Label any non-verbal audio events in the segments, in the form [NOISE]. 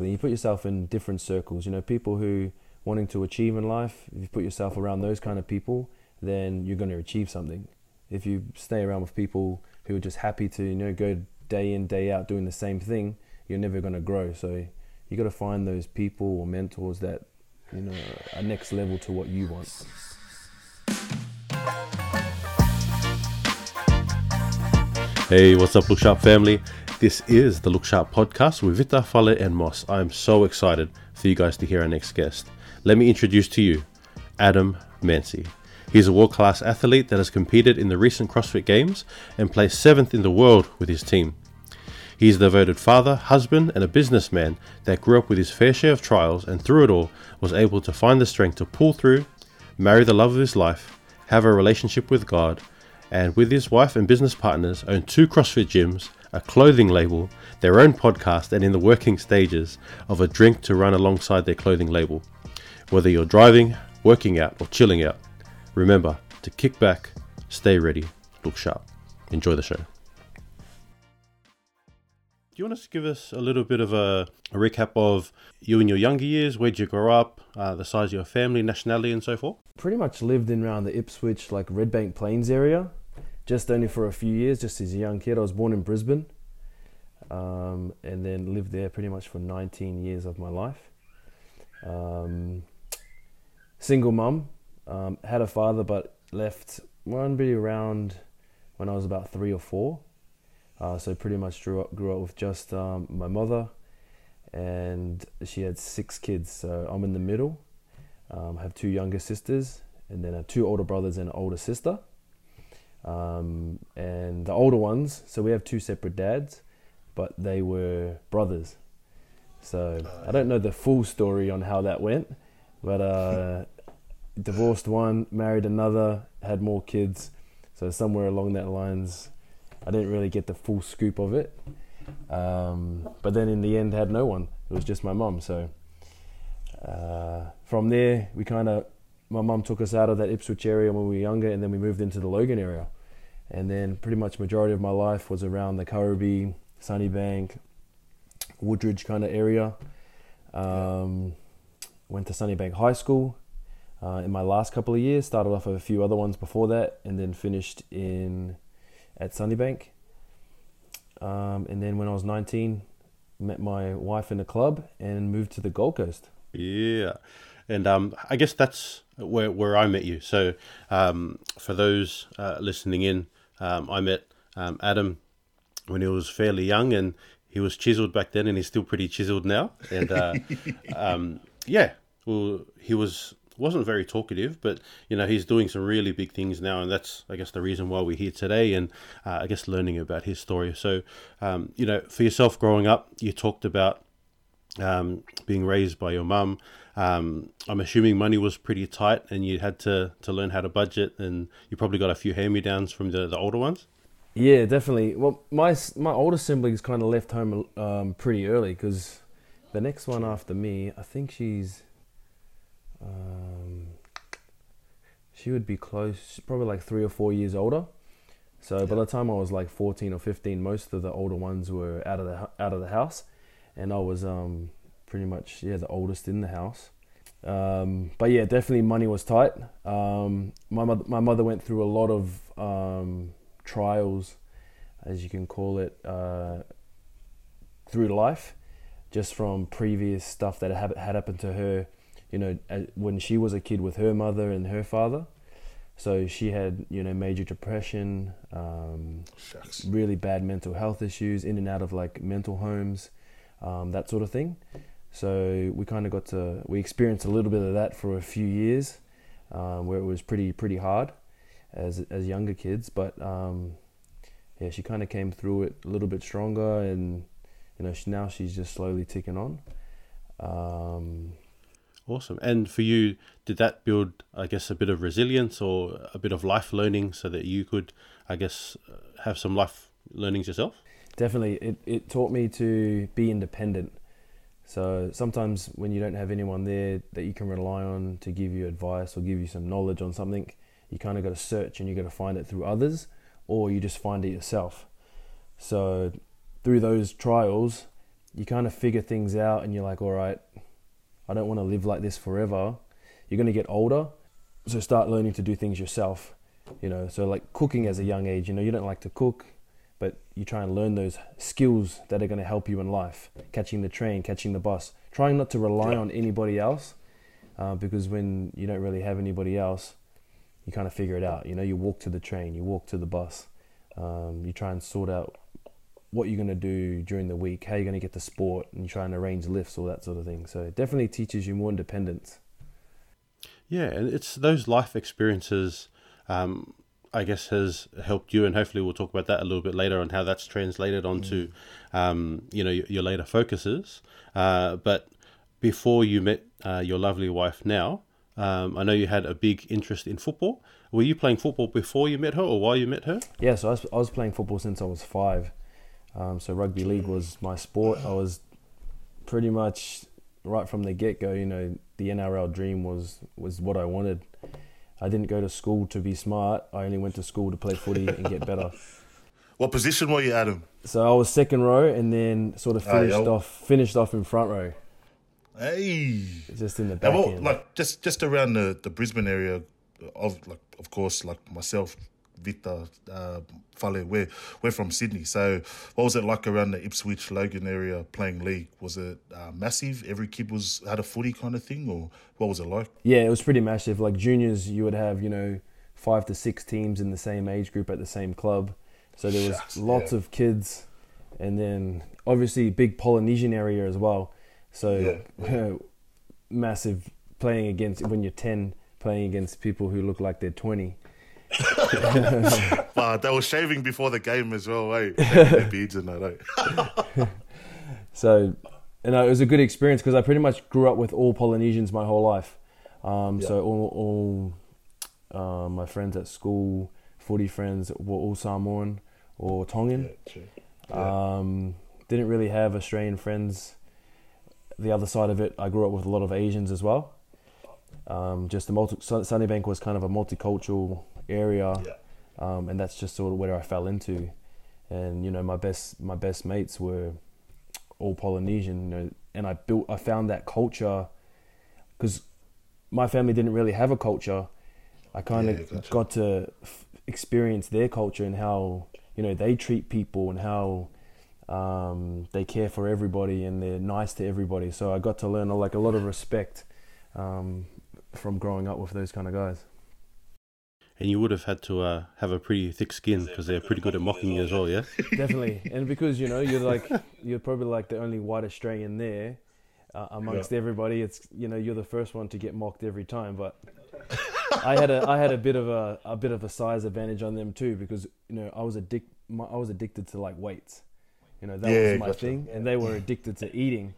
You put yourself in different circles. You know, people who wanting to achieve in life. If you put yourself around those kind of people, then you're going to achieve something. If you stay around with people who are just happy to, you know, go day in day out doing the same thing, you're never going to grow. So you got to find those people or mentors that you know are next level to what you want. Hey, what's up, Look Sharp family? This is the Look Sharp podcast with Vita, Fale, and Moss. I'm so excited for you guys to hear our next guest. Let me introduce to you Adam Mancy. He's a world class athlete that has competed in the recent CrossFit Games and placed seventh in the world with his team. He is a devoted father, husband, and a businessman that grew up with his fair share of trials and through it all was able to find the strength to pull through, marry the love of his life, have a relationship with God, and with his wife and business partners own two CrossFit gyms, a clothing label, their own podcast, and in the working stages of a drink to run alongside their clothing label. Whether you're driving, working out, or chilling out, remember to kick back, stay ready, look sharp. Enjoy the show. Do you want us to give us a little bit of a, a recap of you in your younger years? Where'd you grow up? Uh, the size of your family, nationality, and so forth? Pretty much lived in around the Ipswich, like Redbank Plains area just only for a few years, just as a young kid. I was born in Brisbane um, and then lived there pretty much for 19 years of my life. Um, single mum, um, had a father but left be around when I was about three or four. Uh, so pretty much grew up, grew up with just um, my mother and she had six kids. So I'm in the middle. Um, I have two younger sisters and then two older brothers and an older sister. Um, and the older ones, so we have two separate dads, but they were brothers. So I don't know the full story on how that went, but uh, [LAUGHS] divorced one, married another, had more kids. So somewhere along that lines, I didn't really get the full scoop of it. Um, but then in the end, had no one. It was just my mum. So uh, from there, we kind of my mum took us out of that Ipswich area when we were younger, and then we moved into the Logan area and then pretty much majority of my life was around the Kuraby, Sunnybank, Woodridge kind of area. Um, went to Sunnybank High School uh, in my last couple of years. Started off with a few other ones before that, and then finished in at Sunnybank. Um, and then when I was 19, met my wife in a club and moved to the Gold Coast. Yeah, and um, I guess that's where where I met you. So um, for those uh, listening in, um, I met um, Adam when he was fairly young, and he was chiseled back then, and he's still pretty chiseled now. And uh, [LAUGHS] um, yeah, well, he was wasn't very talkative, but you know he's doing some really big things now, and that's I guess the reason why we're here today, and uh, I guess learning about his story. So, um, you know, for yourself growing up, you talked about um, being raised by your mum. Um, I'm assuming money was pretty tight, and you had to, to learn how to budget, and you probably got a few hand me downs from the, the older ones. Yeah, definitely. Well, my my older siblings kind of left home um, pretty early because the next one after me, I think she's, um, she would be close, probably like three or four years older. So yeah. by the time I was like 14 or 15, most of the older ones were out of the out of the house, and I was um, pretty much yeah the oldest in the house. Um, but yeah, definitely money was tight. Um, my mother, my mother went through a lot of um, trials, as you can call it, uh, through life, just from previous stuff that had, had happened to her. You know, when she was a kid with her mother and her father. So she had, you know, major depression, um, really bad mental health issues, in and out of like mental homes, um, that sort of thing. So we kind of got to we experienced a little bit of that for a few years, um, where it was pretty pretty hard as as younger kids. But um, yeah, she kind of came through it a little bit stronger, and you know she, now she's just slowly ticking on. Um, awesome. And for you, did that build, I guess, a bit of resilience or a bit of life learning so that you could, I guess, have some life learnings yourself? Definitely, it it taught me to be independent so sometimes when you don't have anyone there that you can rely on to give you advice or give you some knowledge on something, you kind of got to search and you got to find it through others or you just find it yourself. So through those trials, you kind of figure things out, and you're like, all right, I don't want to live like this forever. You're going to get older, so start learning to do things yourself. You know, so like cooking as a young age. You know, you don't like to cook, but you try and learn those skills that are going to help you in life. Catching the train, catching the bus, trying not to rely on anybody else, uh, because when you don't really have anybody else, you kind of figure it out. You know, you walk to the train, you walk to the bus, um, you try and sort out what you're going to do during the week, how you're going to get to sport, and you try and arrange lifts, all that sort of thing. So it definitely teaches you more independence. Yeah, and it's those life experiences, um, I guess, has helped you, and hopefully we'll talk about that a little bit later on how that's translated onto, um, you know, your, your later focuses. Uh, but before you met uh, your lovely wife now, um, I know you had a big interest in football. Were you playing football before you met her, or while you met her? Yeah, so I was, I was playing football since I was five. Um, so rugby league was my sport. I was pretty much right from the get go. You know, the NRL dream was was what I wanted. I didn't go to school to be smart. I only went to school to play footy and get better. [LAUGHS] What position were you, Adam? So I was second row, and then sort of finished off finished off in front row, Hey. just in the back end. like just just around the, the Brisbane area, of like of course, like myself, Victor, uh, Fale, we're we're from Sydney. So, what was it like around the Ipswich, Logan area playing league? Was it uh, massive? Every kid was had a footy kind of thing, or what was it like? Yeah, it was pretty massive. Like juniors, you would have you know five to six teams in the same age group at the same club, so there was Shucks, lots yeah. of kids, and then obviously big Polynesian area as well. So yeah. [LAUGHS] massive playing against when you're ten, playing against people who look like they're twenty. [LAUGHS] But they were shaving before the game as well, eh? Their beards and that, eh? [LAUGHS] So, you know, it was a good experience because I pretty much grew up with all Polynesians my whole life. Um, Yeah. So all, all uh, my friends at school, footy friends, were all Samoan or Tongan. Yeah. Yeah. Um, didn't really have Australian friends. The other side of it, I grew up with a lot of Asians as well. Um, just the multi- Sunnybank was kind of a multicultural area, Yeah. um, and that's just sort of where I fell into. And you know, my best my best mates were all Polynesian, you know, and I built I found that culture because my family didn't really have a culture. I kind of Yeah, gotcha. got to f- experience their culture and how you know they treat people and how um, they care for everybody and they're nice to everybody. So I got to learn like a lot of respect um, from growing up with those kind of guys. And you would have had to uh, have a pretty thick skin because they're pretty good at mocking you as well, yeah? [LAUGHS] Definitely, and because you know you're like you're probably like the only white Australian there uh, amongst everybody. It's you know you're the first one to get mocked every time, but [LAUGHS] I had a I had a bit of a a bit of a size advantage on them too because you know I was addic- my, I was addicted to like weights. You know that Yeah, was my gotcha. thing, and they were addicted to eating.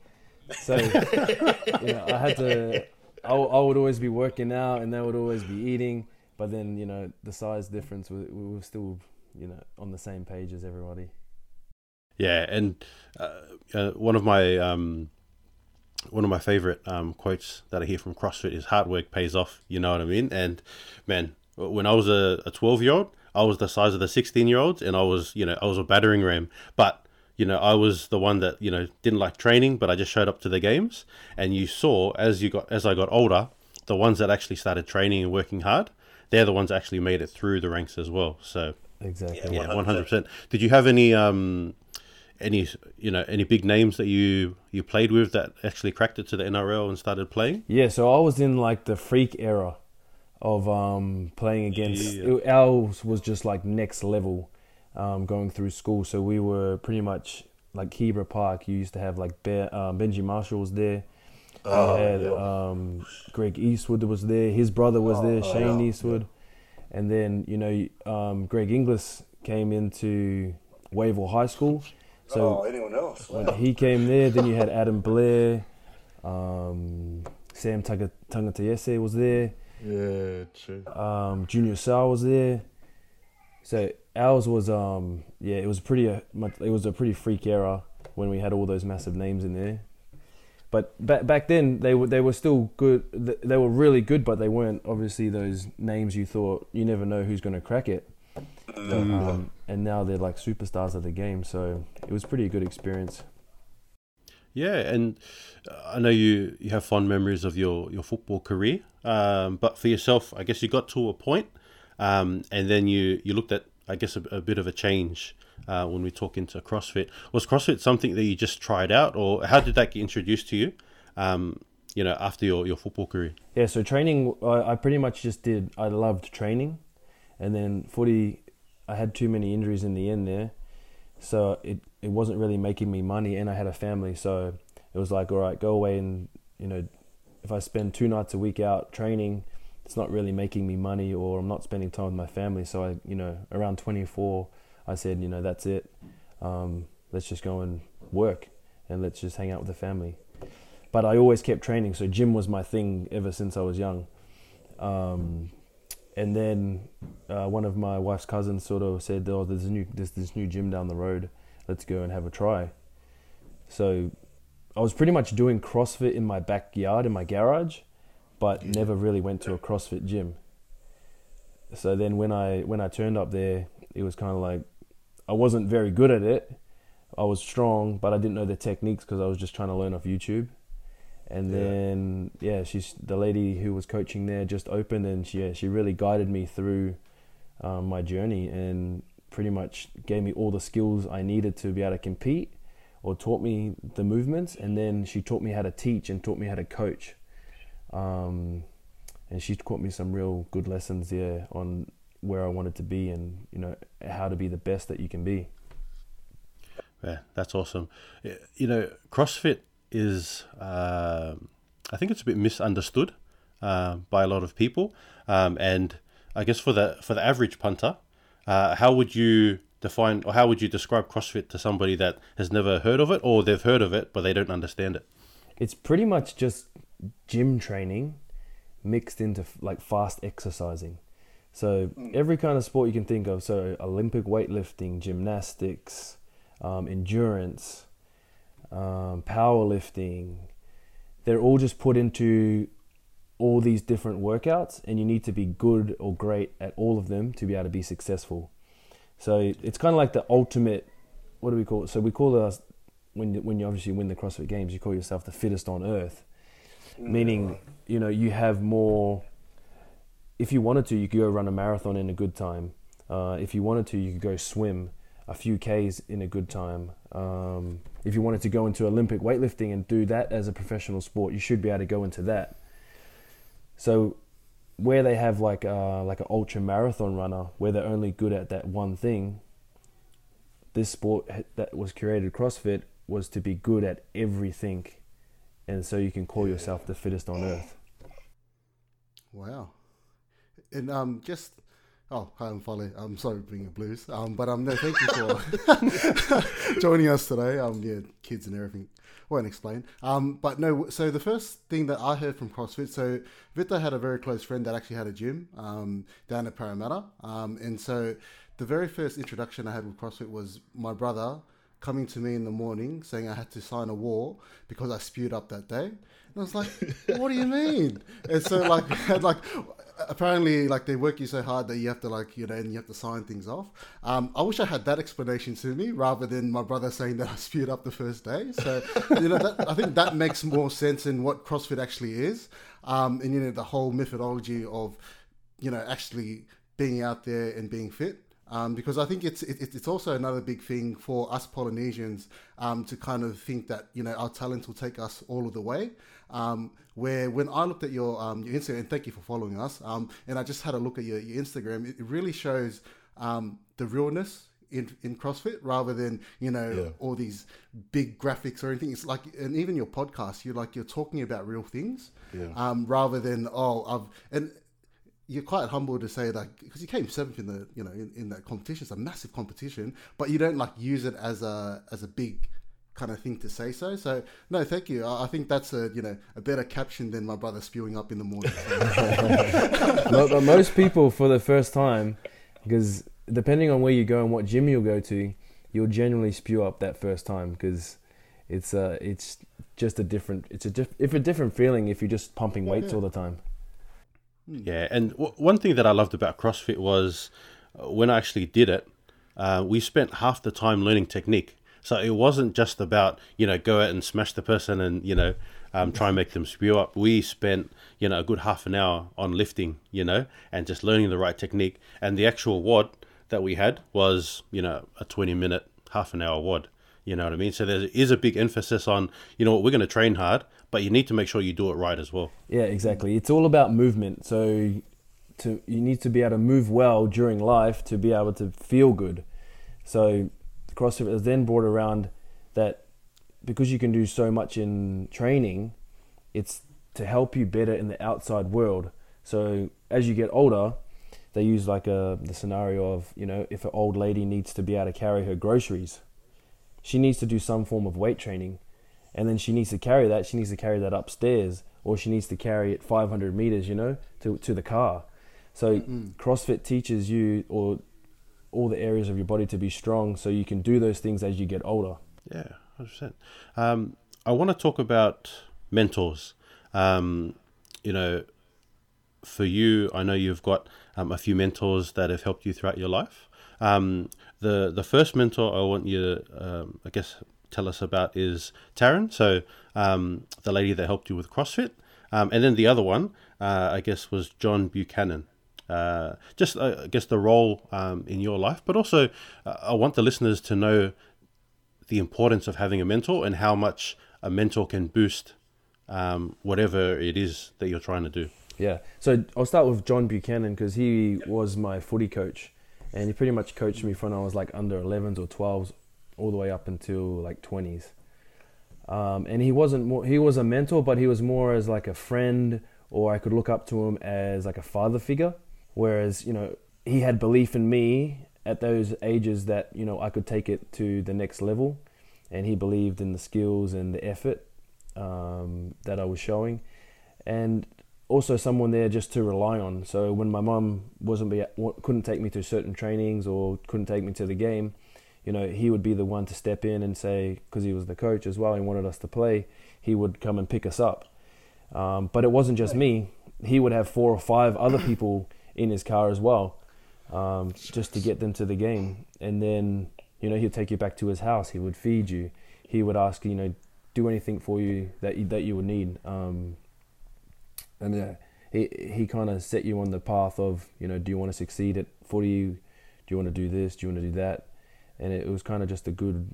So [LAUGHS] you know I had to. I, I would always be working out, and they would always be eating. But then you know the size difference, we, we were still you know on the same page as everybody. Yeah, and uh, uh, one of my um, one of my favorite um, quotes that I hear from CrossFit is "Hard work pays off." You know what I mean? And man, when I was a twelve year old, I was the size of the sixteen year olds, and I was you know I was a battering ram, but you know I was the one that you know didn't like training, but I just showed up to the games. And you saw as you got as I got older, the ones that actually started training and working hard, they're the ones that actually made it through the ranks as well. So Exactly. yeah, one hundred percent. Did you have any um, any you know any big names that you you played with that actually cracked it to the NRL and started playing? Yeah, so I was in like the freak era of um, playing against. Yeah. Ours was just like next level um, going through school. So we were pretty much like Keebra Park. You used to have like Bear, um, Benji Marshall was there. Oh, we had yeah. um, Greg Eastwood was there. His brother was there, Oh, Shane yeah. Eastwood. And then, you know, um, Greg Inglis came into Wavell High School. So oh, anyone else? when he came there, then you had Adam Blair, um, Sam Taga- Tagataese was there, Yeah, true. um, Junior Sa'u was there. So ours was, um, yeah, it was pretty. Uh, it was a pretty freak era when we had all those massive names in there. But back back then, they were they were still good. They were really good, but they weren't obviously those names you thought you never know who's going to crack it. Um, and now they're like superstars of the game. So it was pretty good experience. Yeah, and uh, I know you you have fond memories of your your football career, um, but for yourself, I guess you got to a point, um, and then you you looked at I guess a, a bit of a change uh, when we talk into CrossFit. Was CrossFit something that you just tried out, or how did that get introduced to you? Um, you know, after your, your football career. Yeah, so training, I, I pretty much just did. I loved training, and then footy. I had too many injuries in the end there, so it it wasn't really making me money, and I had a family, so it was like, all right, go away and you know, if I spend two nights a week out training, it's not really making me money, or I'm not spending time with my family. So I, you know, around 24, I said, you know, that's it. Um, let's just go and work, and let's just hang out with the family. But I always kept training, so gym was my thing ever since I was young. Um, and then uh, one of my wife's cousins sort of said, "Oh, there's a new there's this new gym down the road. Let's go and have a try." So I was pretty much doing CrossFit in my backyard in my garage, but never really went to a CrossFit gym. So then when I when I turned up there, it was kind of like I wasn't very good at it. I was strong, but I didn't know the techniques because I was just trying to learn off YouTube. And Yeah. then yeah, she's the lady who was coaching there just opened, and she yeah, she really guided me through um, my journey and pretty much gave me all the skills I needed to be able to compete, or taught me the movements, and then she taught me how to teach and taught me how to coach. Um, and she taught me some real good lessons there on where I wanted to be and you know how to be the best that you can be. Yeah, that's awesome. You know, CrossFit is, um I think it's a bit misunderstood uh, by a lot of people. Um, and I guess for the for the average punter, uh, how would you define or how would you describe CrossFit to somebody that has never heard of it or they've heard of it but they don't understand it? It's pretty much just gym training mixed into like fast exercising. So every kind of sport you can think of, so Olympic weightlifting, gymnastics, um, endurance, um, powerlifting, they're all just put into all these different workouts, and you need to be good or great at all of them to be able to be successful. So it's kind of like the ultimate. What do we call it? So we call us when when you obviously win the CrossFit Games, you call yourself the fittest on earth, meaning you know you have more. If you wanted to, you could go run a marathon in a good time. Uh, if you wanted to, you could go swim a few k's in a good time. Um, if you wanted to go into Olympic weightlifting and do that as a professional sport, you should be able to go into that. So where they have like uh, like an ultra marathon runner where they're only good at that one thing this sport that was created CrossFit was to be good at everything and so you can call yourself the fittest on earth Wow. And um, just oh, hi, I'm Fale. I'm sorry for bringing blues. Um, but um, no, thank you for [LAUGHS] joining us today. Um, yeah, kids and everything. Won't explain. Um, but no. So the first thing that I heard from CrossFit. So Vita had a very close friend that actually had a gym um down at Parramatta. Um, and so the very first introduction I had with CrossFit was my brother coming to me in the morning saying I had to sign a war because I spewed up that day. And I was like, what do you mean? And so like, [LAUGHS] like apparently like they work you so hard that you have to like, you know, and you have to sign things off. Um, I wish I had that explanation to me rather than my brother saying that I spewed up the first day. So, [LAUGHS] you know, that, I think that makes more sense in what CrossFit actually is. Um, and, you know, the whole methodology of, you know, actually being out there and being fit. Um, because I think it's it, it's also another big thing for us Polynesians um, to kind of think that you know our talent will take us all of the way. Um, where when I looked at your um, your Instagram, and thank you for following us, um, and I just had a look at your, your Instagram, it, really shows um, the realness in in CrossFit rather than you know Yeah. all these big graphics or anything. It's like and even your podcast, you're like you're talking about real things Yeah. um, rather than oh I've and you're quite humble to say that because you came seventh in the you know in, in that competition. It's a massive competition, but you don't like use it as a as a big kind of thing to say so. So no, thank you. I, I think that's a you know a better caption than my brother spewing up in the morning. [LAUGHS] [LAUGHS] So, but most people for the first time because depending on where you go and what gym you'll go to you'll generally spew up that first time because it's uh it's just a different it's a diff- if a different feeling if you're just pumping weights yeah. all the time Yeah, and w- one thing that I loved about CrossFit was uh, when I actually did it, uh, we spent half the time learning technique. So it wasn't just about you know go out and smash the person and you know um, try and make them spew up. We spent you know a good half an hour on lifting, you know, and just learning the right technique. And the actual WOD that we had was you know a twenty minute, half an hour WOD. You know what I mean? So there is a big emphasis on you know what, we're going to train hard, but you need to make sure you do it right as well. Yeah, exactly. It's all about movement. So to you need to be able to move well during life to be able to feel good. So CrossFit has then brought around that because you can do so much in training, it's to help you better in the outside world. So as you get older, they use like a the scenario of you know if an old lady needs to be able to carry her groceries, she needs to do some form of weight training, and then she needs to carry that. She needs to carry that upstairs, or she needs to carry it 500 meters, you know, to to the car. So mm. CrossFit teaches you or all the areas of your body to be strong, so you can do those things as you get older. Yeah, hundred percent. Um, I want to talk about mentors. Um, you know, for you, I know you've got um, a few mentors that have helped you throughout your life. Um, the the first mentor I want you to, um, I guess, tell us about is Taryn. So um, the lady that helped you with CrossFit, and then the other one, uh, I guess, was John Buchanan. Uh, just uh, I guess the role um, in your life, but also uh, I want the listeners to know the importance of having a mentor and how much a mentor can boost um, whatever it is that you're trying to do. Yeah. So I'll start with John Buchanan because he was my footy coach, and he pretty much coached me from I was like under 11s or 12s, all the way up until like 20s. Um, and he wasn't more. He was a mentor, but he was more as like a friend, or I could look up to him as like a father figure. Whereas you know he had belief in me at those ages that you know I could take it to the next level, and he believed in the skills and the effort um, that I was showing, and also someone there just to rely on. So when my mum wasn't be couldn't take me to certain trainings or couldn't take me to the game, you know, he would be the one to step in and say because he was the coach as well. He wanted us to play. He would come and pick us up. Um, but it wasn't just me. He would have four or five other people in his car as well, um, just to get them to the game. And then you know he'd take you back to his house. He would feed you. He would ask you know do anything for you that you, that you would need. Um, and yeah, he he kind of set you on the path of you know, do you want to succeed at footy? Do you want to do this? Do you want to do that? And it, was kind of just a good,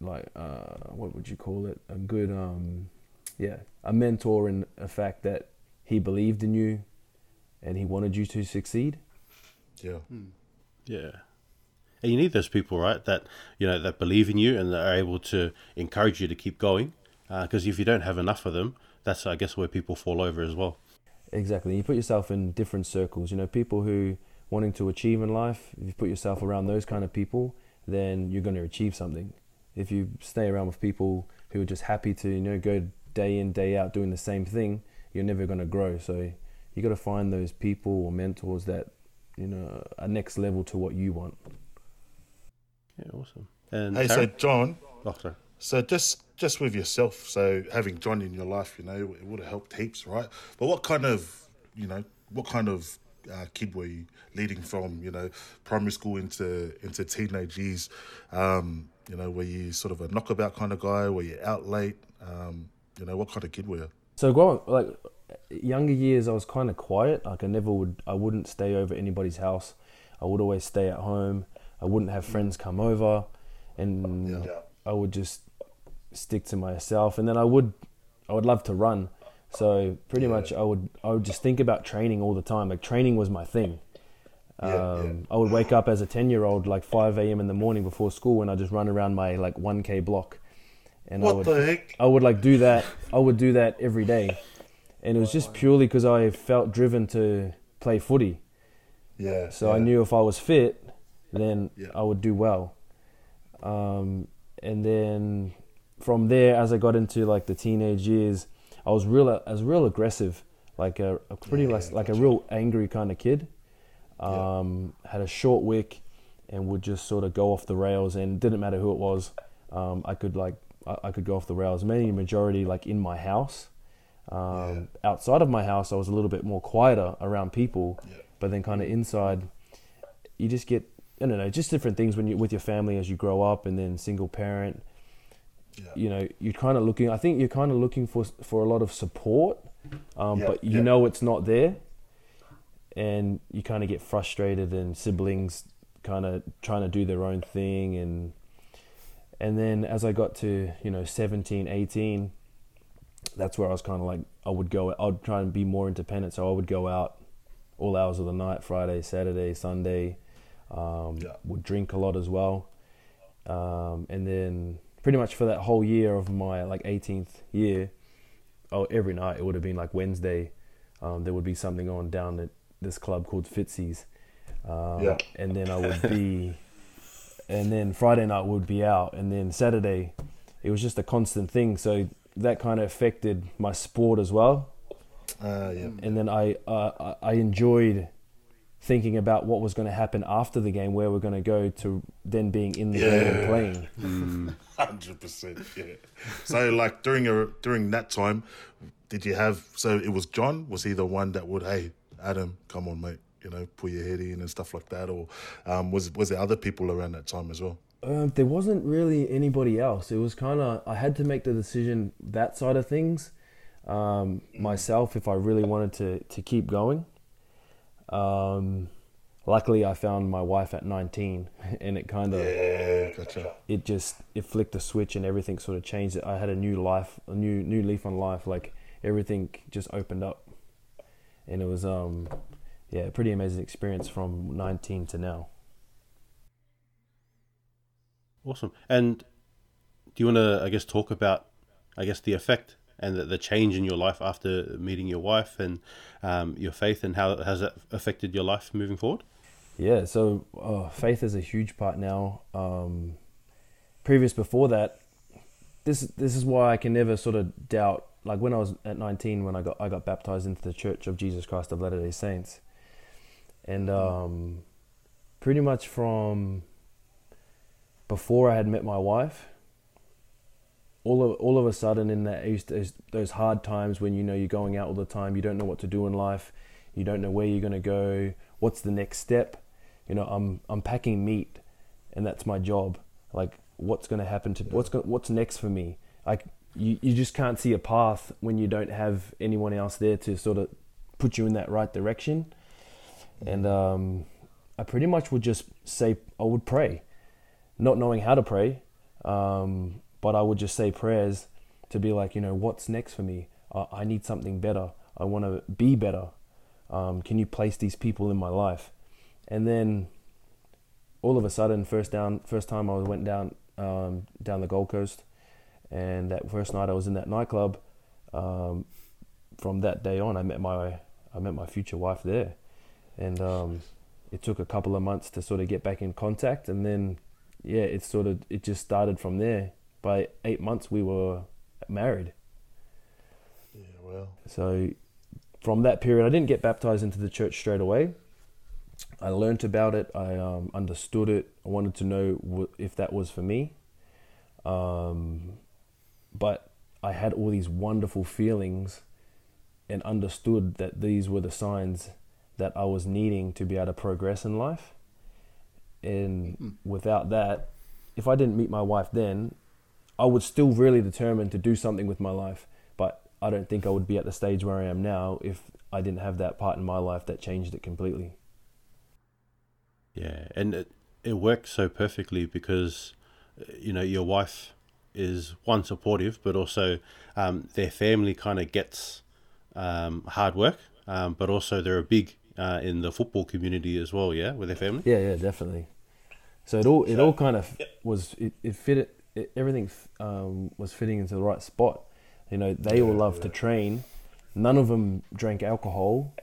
like, uh, what would you call it? A good, um, yeah, a mentor in a fact that he believed in you, and he wanted you to succeed. Yeah. Hmm. Yeah. And you need those people, right? That you know that believe in you and that are able to encourage you to keep going. Because uh, if you don't have enough of them, that's I guess where people fall over as well. Exactly. You put yourself in different circles. You know, people who wanting to achieve in life. If you put yourself around those kind of people, then you're going to achieve something. If you stay around with people who are just happy to you know go day in day out doing the same thing, you're never going to grow. So you got to find those people or mentors that you know are next level to what you want. Yeah, awesome. And hey, so John. Oh, sorry. So just just with yourself, so having John in your life, you know, it would have helped heaps, right? But what kind of, you know, what kind of uh, kid were you leading from, you know, primary school into into teenage years? Um, you know, were you sort of a knockabout kind of guy? Were you out late? Um, you know, what kind of kid were you? So growing like younger years, I was kind of quiet. Like I never would, I wouldn't stay over anybody's house. I would always stay at home. I wouldn't have friends come over, and yeah. I would just stick to myself. And then I would, I would love to run. So pretty yeah. much, I would, I would just think about training all the time. Like training was my thing. Yeah, um, I would wake up as a ten year old like five a.m. in the morning before school, and I just run around my like one k block. And what I would, the heck? I would like do that. I would do that every day, and it was just purely because I felt driven to play footy. Yeah. So yeah. I knew if I was fit, then yeah. I would do well. Um, and then from there, as I got into like the teenage years, I was real, I was real aggressive, like a, a pretty yeah, like, like a real angry kind of kid. Um, Had a short wick, and would just sort of go off the rails, and didn't matter who it was. Um, I could like I, I, could go off the rails. Mainly majority like in my house. Um, outside of my house, I was a little bit more quieter around people, but then kind of inside, you just get I don't know, just different things when you with your family as you grow up, and then single parent. Yeah. You know, you're kind of looking. I think you're kind of looking for for a lot of support, um, Yeah, but you yeah. know it's not there, and you kind of get frustrated, and siblings kind of trying to do their own thing, and and then as I got to you know 17, 18, that's where I was kind of like I would go. I'd try and be more independent, so I would go out all hours of the night, Friday, Saturday, Sunday. Um, Yeah. Would drink a lot as well, um, and then pretty much for that whole year of my like 18th year, oh, every night it would have been like Wednesday. Um, there would be something on down at this club called Fitzy's, um, Yeah. and then I would be, and then Friday night would be out, and then Saturday, it was just a constant thing. So that kind of affected my sport as well Uh, yeah. and then I uh, I- I enjoyed thinking about what was going to happen after the game, where we're going to go to then being in the game and Yeah. playing. [LAUGHS] Hundred percent, yeah. So, like during a during that time, did you have? So it was John. Was he the one that would, hey, Adam, come on, mate, you know, put your head in and stuff like that, or um, was was there other people around that time as well? Um, there wasn't really anybody else. It was kind of I had to make the decision that side of things um, myself if I really wanted to to keep going. Um, luckily, I found my wife at 19, [LAUGHS] and it kind of Yeah, gotcha. it just it flicked a switch and everything sort of changed. I had a new life, a new new leaf on life. Like everything just opened up, and it was um yeah, a pretty amazing experience from 19 to now. Awesome. And do you want to, I guess, talk about, I guess, the effect and the, the change in your life after meeting your wife and um, your faith and how has that affected your life moving forward? Yeah, so uh, faith is a huge part now. Um, previous before that, this this is why I can never sort of doubt. Like when I was at 19, when I got I got baptized into the Church of Jesus Christ of Latter Day Saints, and um, pretty much from before I had met my wife, all of all of a sudden in that those hard times when you know you're going out all the time, you don't know what to do in life, you don't know where you're going to go, what's the next step. You know, I'm I'm packing meat, and that's my job. Like, what's going to happen to what's going what's next for me? Like, you you just can't see a path when you don't have anyone else there to sort of put you in that right direction. And um, I pretty much would just say I would pray, not knowing how to pray, um, but I would just say prayers to be like, you know, what's next for me? I, need something better. I want to be better. Um, can you place these people in my life? And then all of a sudden, first down, first time I went down um, down the Gold Coast, and that first night I was in that nightclub. Um, from that day on, I met my I met my future wife there, and um, it took a couple of months to sort of get back in contact, and then yeah, it sort of it just started from there. By eight months, we were married. Yeah, well, So from that period, I didn't get baptized into the church straight away. I learnt about it. I um, understood it. I wanted to know w- if that was for me. Um, but I had all these wonderful feelings and understood that these were the signs that I was needing to be able to progress in life. And without that, if I didn't meet my wife then, I was still really determined to do something with my life. But I don't think I would be at the stage where I am now if I didn't have that part in my life that changed it completely. Yeah, and it, it works so perfectly because, you know, your wife is one supportive, but also um, their family kind of gets um, hard work, um, but also they're a big uh, in the football community as well. Yeah, with their family. Yeah, yeah, definitely. So it all it all kind of was it, it fit it, it everything um, was fitting into the right spot. You know, they all love to train. None of them drank alcohol.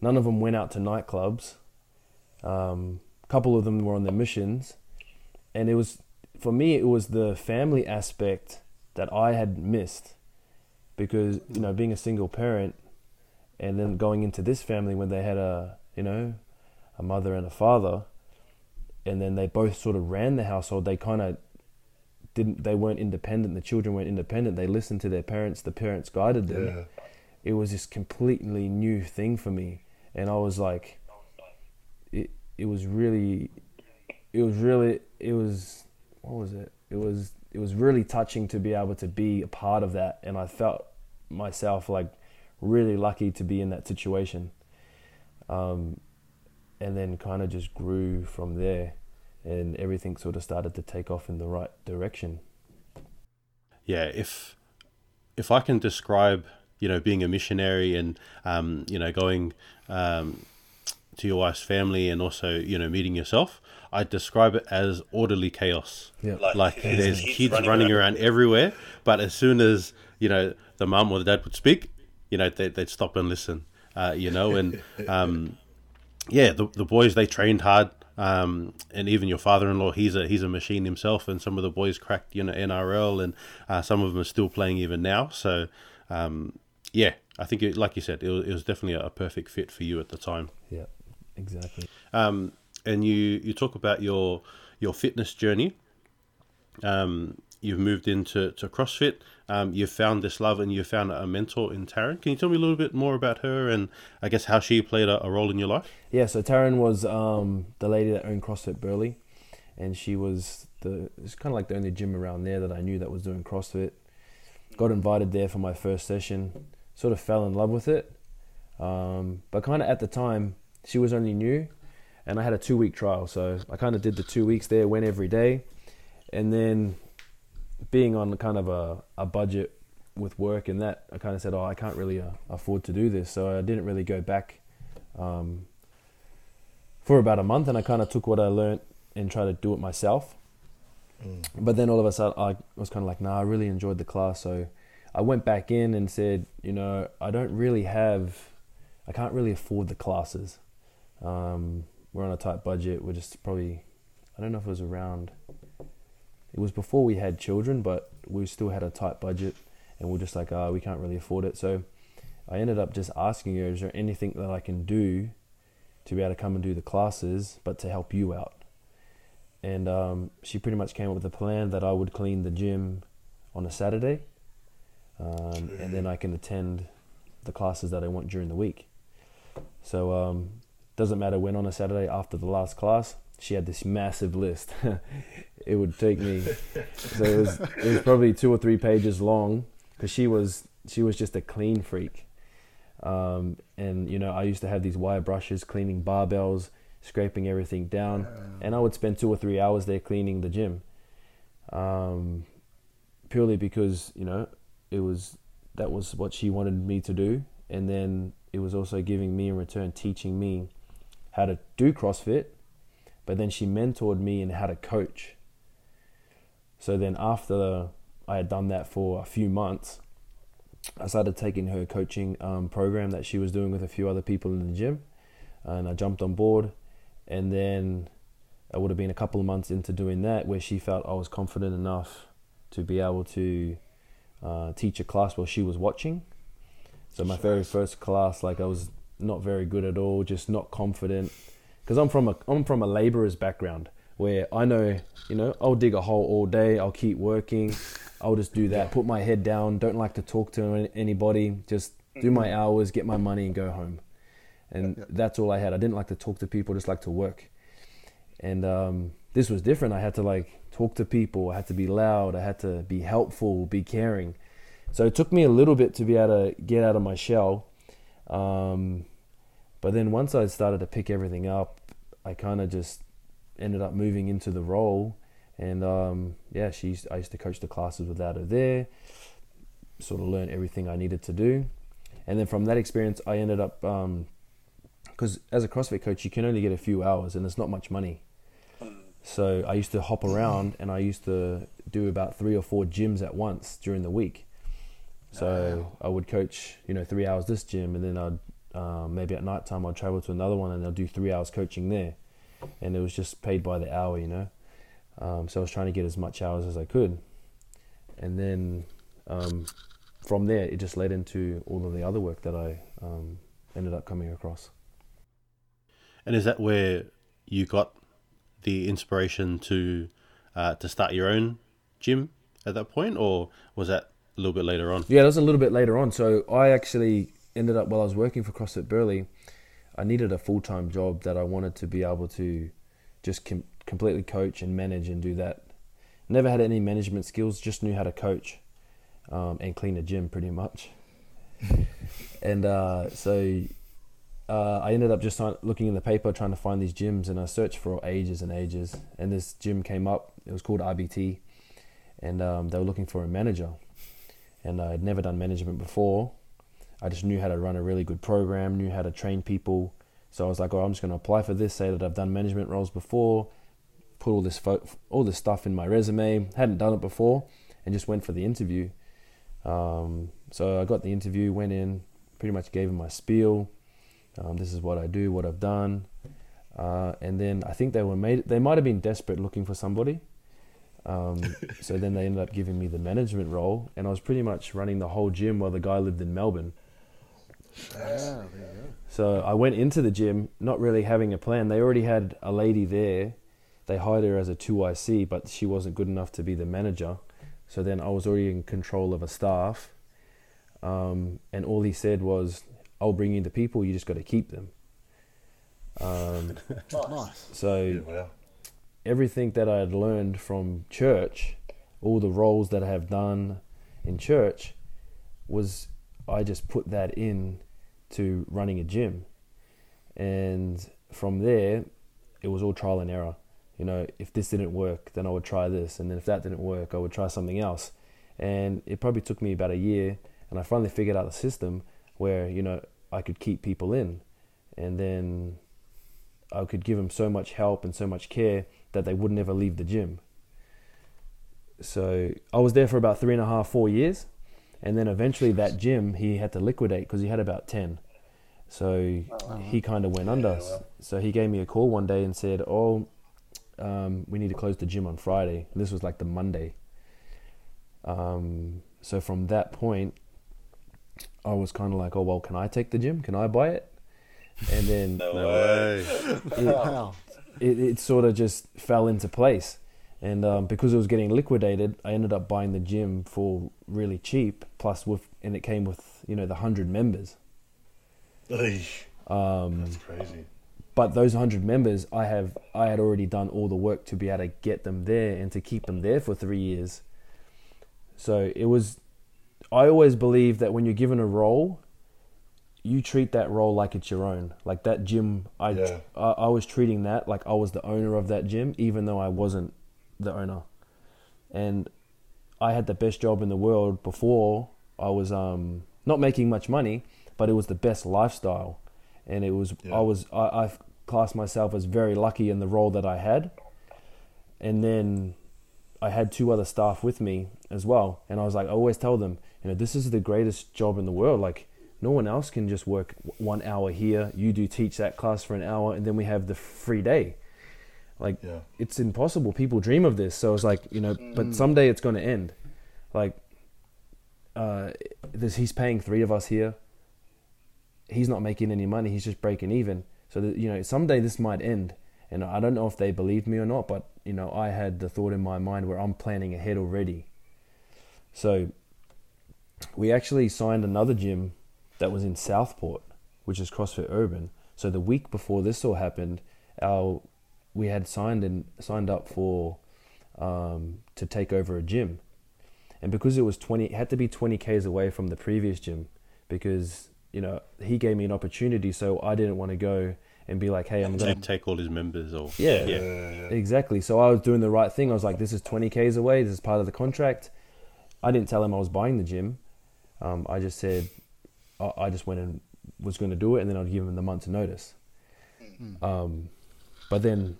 None of them went out to nightclubs. Um, a couple of them were on their missions, and it was for me it was the family aspect that I had missed because you know being a single parent and then going into this family when they had a you know a mother and a father and then they both sort of ran the household. They kind of didn't they weren't independent. The children weren't independent. They listened to their parents. The parents guided them. Yeah, it was this completely new thing for me. And i was like it it was really it was really it was what was it? It was it was really touching to be able to be a part of that, and I felt myself like really lucky to be in that situation. Um, and then kind of just grew from there, and everything sort of started to take off in the right direction. Yeah, if if I can describe, you know, being a missionary and um, you know going um, to your wife's family and also you know meeting yourself, I describe it as orderly chaos. Yeah. Like, Like, there's kids kids running, running around. everywhere, but as soon as you know the mum or the dad would speak, you know they, they'd stop and listen. Uh, you know, and um, yeah, the the boys they trained hard. Um, and even your father-in-law, he's a he's a machine himself, and some of the boys cracked you know NRL, and uh, some of them are still playing even now. So, um, yeah, I think it, like you said, it was, it was definitely a perfect fit for you at the time. Yeah, exactly. Um, and you you talk about your your fitness journey. Um, you've moved into to CrossFit. Um, you've found this love, and you've found a mentor in Taryn. Can you tell me a little bit more about her, and I guess how she played a, a role in your life? Yeah, so Taryn was um, the lady that owned CrossFit Burleigh, and she was the it's kind of like the only gym around there that I knew that was doing CrossFit. Got invited there for my first session, sort of fell in love with it, um, but kind of at the time she was only new, and I had a two week trial, so I kind of did the two weeks there, went every day, and then being on kind of a, a budget with work and that, I kind of said, oh, I can't really uh, afford to do this, so I didn't really go back. Um, for about a month and I kind of took what I learned and tried to do it myself. But then all of a sudden I was kind of like, nah, I really enjoyed the class. So I went back in and said, you know, I don't really have, I can't really afford the classes. Um, we're on a tight budget. We're just probably, I don't know if it was around, it was before we had children, but we still had a tight budget and we're just like, ah, we can't really afford it. So I ended up just asking her, is there anything that I can do to be able to come and do the classes, but to help you out. And um, she pretty much came up with a plan that I would clean the gym on a Saturday, um, and then I can attend the classes that I want during the week. So um, doesn't matter when on a Saturday after the last class. She had this massive list. [LAUGHS] it would take me, so it was it was probably two or three pages long because she was she was just a clean freak. Um, and you know, I used to have these wire brushes cleaning barbells, scraping everything down, and I would spend two or three hours there cleaning the gym. Um, purely because you know it was that was what she wanted me to do, and then it was also giving me in return teaching me how to do CrossFit, but then she mentored me in how to coach. So then after I had done that for a few months, I started taking her coaching um, program that she was doing with a few other people in the gym, and I jumped on board. And then I would have been a couple of months into doing that, where she felt I was confident enough to be able to uh, teach a class while she was watching. So my very first class, like I was not very good at all, just not confident, because I'm from a I'm from a laborer's background where I know, you know, I'll dig a hole all day, I'll keep working, I'll just do that, put my head down, don't like to talk to anybody, just do my hours, get my money, and go home. And that's all I had. I didn't like to talk to people, just like to work. And um, this was different. I had to like talk to people. I had to be loud. I had to be helpful, be caring. So it took me a little bit to be able to get out of my shell. Um, but then once I started to pick everything up, I kind of just ended up moving into the role. And um, yeah, she's I used to coach the classes without her there. Sort of learn everything I needed to do, and then from that experience, I ended up because as a CrossFit coach, you can only get a few hours, and there's not much money. So I used to hop around, and I used to do about three or four gyms at once during the week. So I would coach, you know, three hours this gym, and then I'd um, maybe at night time I'd travel to another one, and I'd do three hours coaching there, and it was just paid by the hour, you know. Um, so I was trying to get as much hours as I could, and then um, from there it just led into all of the other work that I um, ended up coming across. And is that where you got the inspiration to uh, to start your own gym at that point, or was that a little bit later on? Yeah, that was a little bit later on. So I actually ended up while I was working for CrossFit Burleigh, I needed a full time job that I wanted to be able to just com- completely coach and manage and do that. Never had any management skills, just knew how to coach um, and clean a gym pretty much. [LAUGHS] and uh, so uh, I ended up just looking in the paper trying to find these gyms, and I searched for ages and ages. And this gym came up. It was called RBT, and um, they were looking for a manager. And I had never done management before. I just knew how to run a really good program, knew how to train people. So I was like, "Oh, I'm just going to apply for this. Say that I've done management roles before, put all this fo- all this stuff in my resume. Hadn't done it before, and just went for the interview. Um, so I got the interview, went in, pretty much gave him my spiel. Um, this is what I do, what I've done, uh, and then I think they were made. They might have been desperate looking for somebody. Um, [LAUGHS] so then they ended up giving me the management role, and I was pretty much running the whole gym while the guy lived in Melbourne. Yeah, so I went into the gym not really having a plan. They already had a lady there. They hired her as a 2IC, but she wasn't good enough to be the manager. So then I was already in control of a staff. Um, and all he said was, I'll bring you the people, you just got to keep them. Um, [LAUGHS] nice. So Yeah, everything that I had learned from church, all the roles that I have done in church, was I just put that in to running a gym. And from there, it was all trial and error. You know, if this didn't work, then I would try this. And then if that didn't work, I would try something else. And it probably took me about a year. And I finally figured out the system where, you know, I could keep people in. And then I could give them so much help and so much care that they would never leave the gym. So I was there for about three and a half, four years. And then eventually that gym he had to liquidate because he had about 10. So he kind of went under. So he gave me a call one day and said, Oh, um, we need to close the gym on Friday. And this was like the Monday. Um, so from that point, I was kind of like, Oh, well, can I take the gym? Can I buy it? And then [LAUGHS] No way. it, it, it sort of just fell into place. And um, because it was getting liquidated, I ended up buying the gym for really cheap. Plus, with and it came with you know the hundred members. Um, That's crazy. but those hundred members, I have I had already done all the work to be able to get them there and to keep them there for three years. So it was. I always believe that when you're given a role, you treat that role like it's your own. Like that gym, I Yeah. I, I was treating that like I was the owner of that gym, even though I wasn't the owner. And I had the best job in the world before. I was um, not making much money, but it was the best lifestyle, and it was Yeah. I was I, I classed myself as very lucky in the role that I had. And then I had two other staff with me as well, and I was like, I always tell them, you know, this is the greatest job in the world. Like no one else can just work one hour here. You do teach that class for an hour, and then we have the free day. Like Yeah. it's impossible. People dream of this, so it's like you know, but someday it's going to end. Like, uh, this, he's paying three of us here. He's not making any money. He's just breaking even. So that, you know, someday this might end, and I don't know if they believed me or not. But you know, I had the thought in my mind where I'm planning ahead already. So, we actually signed another gym that was in Southport, which is CrossFit Urban. So the week before this all happened, our we had signed and signed up for um, to take over a gym, and because it was twenty, it had to be twenty k's away from the previous gym, because you know he gave me an opportunity, so I didn't want to go and be like, hey, I'm gonna Take, take all his members or Yeah. yeah. Yeah. Exactly. So I was doing the right thing. I was like, this is 20 Ks away. This is part of the contract. I didn't tell him I was buying the gym. Um, I just said, I, I just went and was going to do it and then I'd give him the month month's notice. Um, but then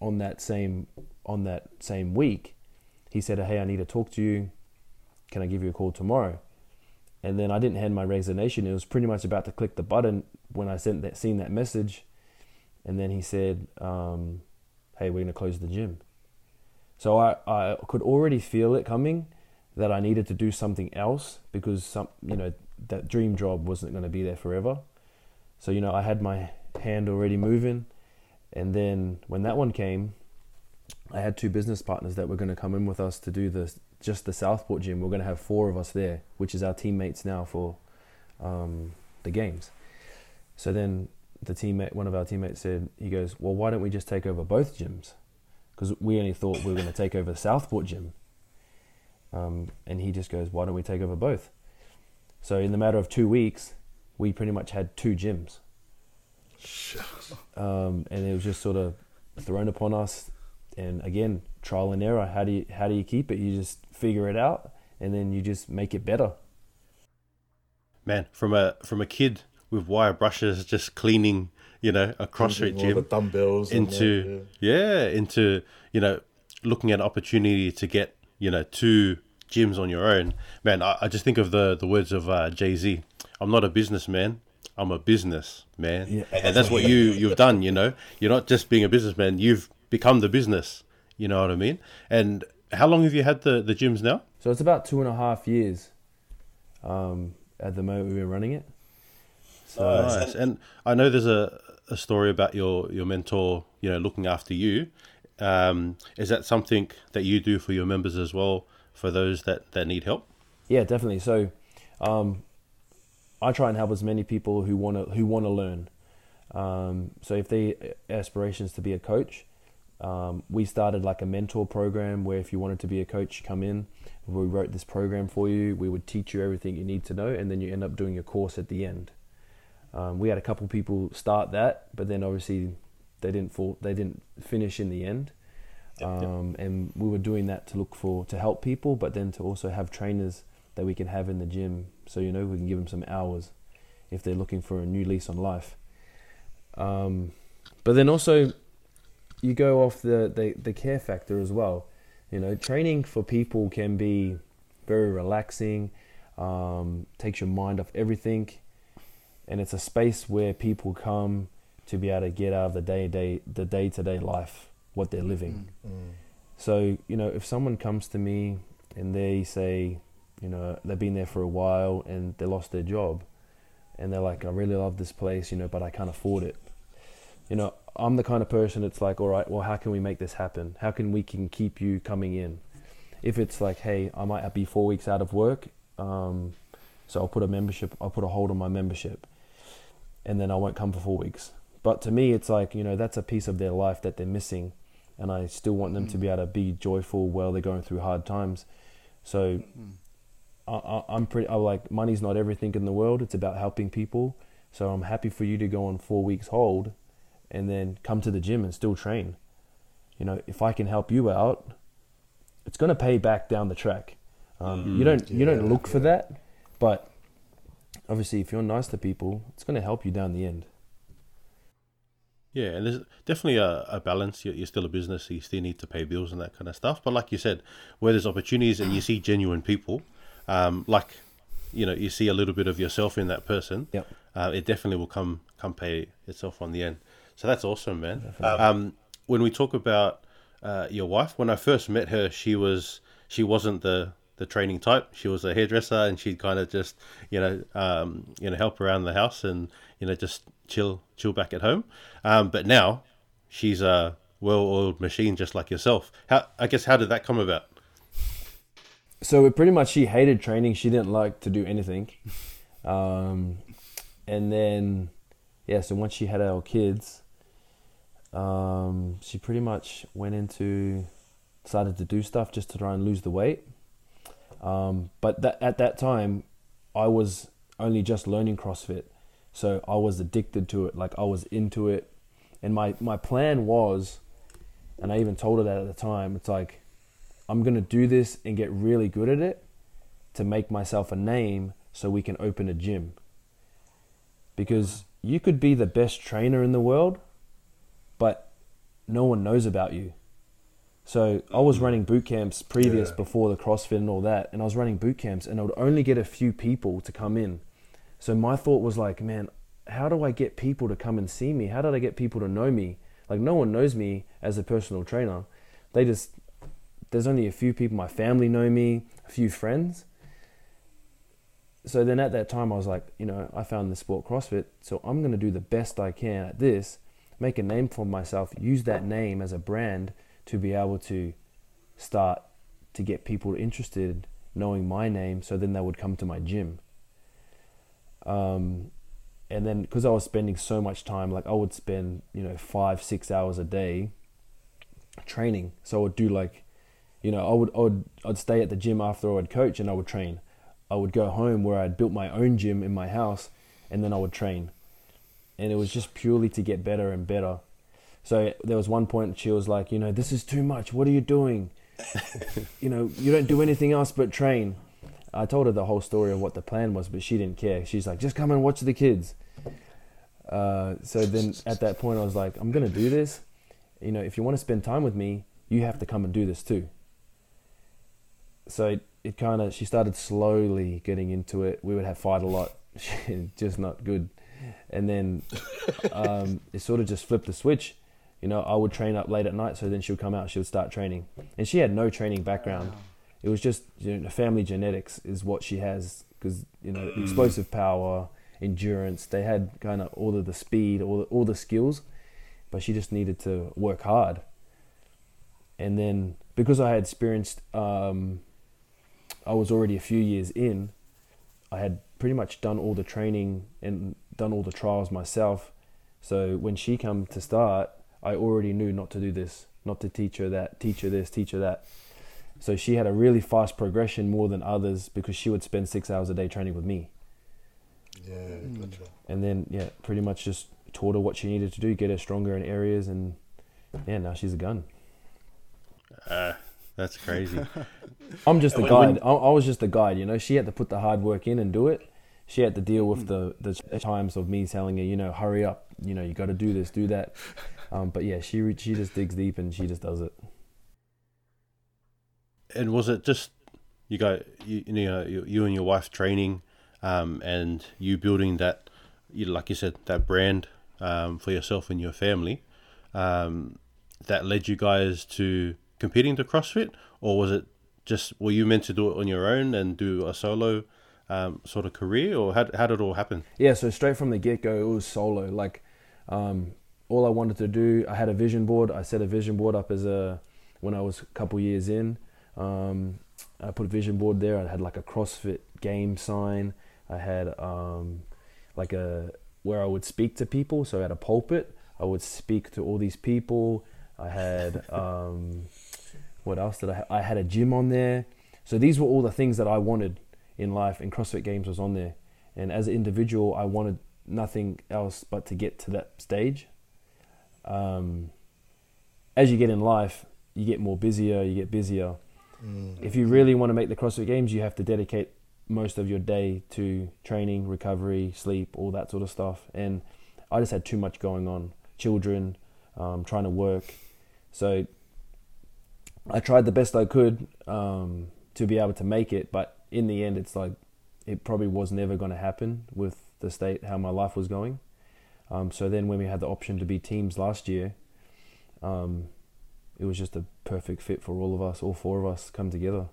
on that same, on that same week, he said, hey, I need to talk to you. Can I give you a call tomorrow? And then I didn't hand my resignation. It was pretty much about to click the button when I sent that, seen that message. And then he said, um, "Hey, we're gonna close the gym." So I, I could already feel it coming that I needed to do something else because some you know that dream job wasn't gonna be there forever. So you know I had my hand already moving, and then when that one came, I had two business partners that were gonna come in with us to do the just the Southport gym. We're gonna have four of us there, which is our teammates now for um, the games. So then the teammate, one of our teammates said, he goes, well, why don't we just take over both gyms? Because we only thought we were going to take over the Southport gym. Um, and he just goes, why don't we take over both? So in the matter of two weeks, we pretty much had two gyms. Um, and it was just sort of thrown upon us. And again, trial and error. How do you how do you keep it? You just figure it out, and then you just make it better. Man, from a from a kid with wire brushes, just cleaning, you know, a CrossFit gym the dumbbells and into that, yeah. into you know looking at opportunity to get you know two gyms on your own man i, I just think of the the words of uh, jay-z i'm not a businessman i'm a business man Yeah. and that's what you you've done you know you're not just being a businessman you've become the business you know what i mean and how long have you had the the gyms now So it's about two and a half years. Um, at the moment we've been running it. So Nice. And I know there's a, a story about your, your mentor, you know, looking after you. Um, is that something that you do for your members as well, for those that, that need help? Yeah, definitely. So, um, I try and help as many people who want to who want to learn. Um, so, if they aspirations to be a coach, um, we started like a mentor program where if you wanted to be a coach, come in. We wrote this program for you. We would teach you everything you need to know, and then you end up doing a course at the end. Um, we had a couple people start that, but then obviously they didn't fall, they didn't finish in the end. Um, and we were doing that to look for to help people, but then to also have trainers that we can have in the gym, so you know we can give them some hours if they're looking for a new lease on life. Um, but then also you go off the, the the care factor as well. You know, training for people can be very relaxing, um, takes your mind off everything, and it's a space where people come to be able to get out of the day day the day to day life what they're living. So you know, if someone comes to me and they say, you know, they've been there for a while and they lost their job, and they're like, I really love this place, you know, but I can't afford it. You know, I'm the kind of person that's like, all right, well, how can we make this happen? How can we can keep you coming in? If it's like, hey, I might be four weeks out of work, um, so I'll put a membership, I'll put a hold on my membership, and then I won't come for four weeks. But to me, it's like you know that's a piece of their life that they're missing, and I still want them to be able to be joyful while they're going through hard times. So I, I, I'm pretty. I like money's not everything in the world. It's about helping people. So I'm happy for you to go on four weeks hold, and then come to the gym and still train. You know, if I can help you out, it's going to pay back down the track. Um, you don't you don't yeah, look for that, but obviously, if you're nice to people, it's going to help you down the end. Yeah, and there's definitely a, a balance. You're, you're still a business, so you still need to pay bills and that kind of stuff. But like you said, where there's opportunities and you see genuine people, um, like you know, you see a little bit of yourself in that person. Yep. Uh, it definitely will come come pay itself on the end. So that's awesome, man. Um, when we talk about uh, your wife, when I first met her, she was she wasn't the the training type. She was a hairdresser, and she'd kind of just you know um, you know help around the house and you know just chill chill back at home. Um, but now she's a well-oiled machine, just like yourself. How I guess how did that come about? So it pretty much she hated training. She didn't like to do anything. [LAUGHS] Um, and then yeah so once she had our kids um, she pretty much went into started to do stuff just to try and lose the weight. Um, but that, at that time i was only just learning crossfit. So i was addicted to it. Like i was into it. And my, my plan was and i even told her that at the time it's like I'm going to do this and get really good at it to make myself a name so we can open a gym. Because you could be the best trainer in the world, but no one knows about you. So I was running boot camps previous Yeah. before the CrossFit and all that, and I was running boot camps and I would only get a few people to come in. So my thought was like, man, how do I get people to come and see me? How did I get people to know me? Like no one knows me as a personal trainer. They just there's only a few people my family know me a few friends so then at that time i was like you know i found the sport crossfit so i'm going to do the best i can at this make a name for myself use that name as a brand to be able to start to get people interested knowing my name so then they would come to my gym um, and then because I was spending so much time, like I would spend you know five six hours a day training. So I would do like, you know, I would I would I'd stay at the gym after I would coach and I would train. I would go home where I'd built my own gym in my house, and then I would train. And it was just purely to get better and better. So there was one point she was like, you know, this is too much. What are you doing? [LAUGHS] you know, you don't do anything else but train. I told her the whole story of what the plan was, but she didn't care. She's like, just come and watch the kids. Uh, so then at that point, I was like, I'm going to do this. You know, if you want to spend time with me, you have to come and do this too. So it, it kind of, she started slowly getting into it. We would have fight a lot, [LAUGHS] just not good. And then [LAUGHS] um, it sort of just flipped the switch. You know, I would train up late at night, so then she would come out, she would start training. And she had no training background. Wow it was just you know, family genetics is what she has because you know mm. explosive power, endurance. They had kind of all of the speed, all the, all the skills, but she just needed to work hard. And then because I had experienced, um, I was already a few years in. I had pretty much done all the training and done all the trials myself. So when she come to start, I already knew not to do this, not to teach her that, teach her this, teach her that so she had a really fast progression more than others because she would spend six hours a day training with me. Yeah, mm. gotcha. And then yeah, pretty much just taught her what she needed to do, get her stronger in areas, and yeah, now she's a gun. Uh, that's crazy. [LAUGHS] I'm just a guide. I, I was just a guide. You know, she had to put the hard work in and do it. She had to deal with the the times of me telling her, you know, hurry up. You know, you got to do this, do that. [LAUGHS] Um, but yeah, she she just digs deep and she just does it and was it just you go you, you know you, you and your wife training um, and you building that you like you said that brand um, for yourself and your family um, that led you guys to competing to CrossFit or was it just were you meant to do it on your own and do a solo um, sort of career or how, how did it all happen yeah so straight from the get-go it was solo like um, all I wanted to do I had a vision board I set a vision board up as a when I was a couple years in um, I put a vision board there. I had like a CrossFit game sign. I had um, like a where I would speak to people. So I had a pulpit. I would speak to all these people. I had um, what else did I? Ha- I had a gym on there. So these were all the things that I wanted in life, and CrossFit Games was on there. And as an individual, I wanted nothing else but to get to that stage. Um, as you get in life, you get more busier. You get busier Mm. If you really want to make the CrossFit Games, you have to dedicate most of your day to training, recovery, sleep, all that sort of stuff. And I just had too much going on. Children, um, trying to work. So I tried the best I could um, to be able to make it, but in the end, it's like it probably was never going to happen with the state how my life was going. Um, so then, when we had the option to be teams last year, um, it was just a perfect fit for all of us, all four of us come together.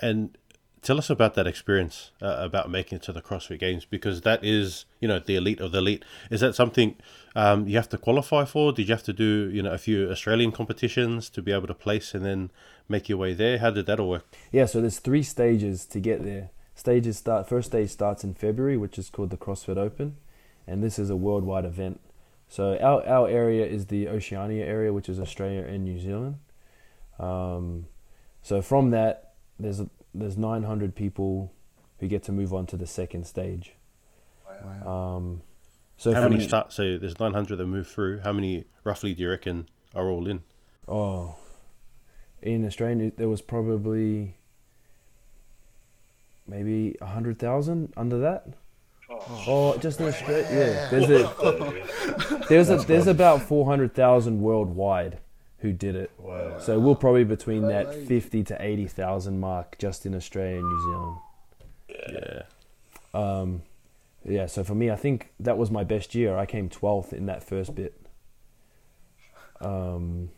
And tell us about that experience uh, about making it to the CrossFit Games because that is, you know, the elite of the elite. Is that something um, you have to qualify for? Did you have to do, you know, a few Australian competitions to be able to place and then make your way there? How did that all work? Yeah, so there's three stages to get there. Stages start. First stage starts in February, which is called the CrossFit Open, and this is a worldwide event. So our, our area is the Oceania area, which is Australia and New Zealand. Um, so from that, there's there's 900 people who get to move on to the second stage. Wow. Um, so how many start? So there's 900 that move through. How many roughly do you reckon are all in? Oh, in Australia there was probably maybe a hundred thousand under that. Oh, just in Australia, yeah. [LAUGHS] There's a there's a there's about four hundred thousand worldwide who did it. Wow. So we're probably between that fifty to eighty thousand mark just in Australia and New Zealand. Yeah. Um, yeah. So for me, I think that was my best year. I came twelfth in that first bit. Um,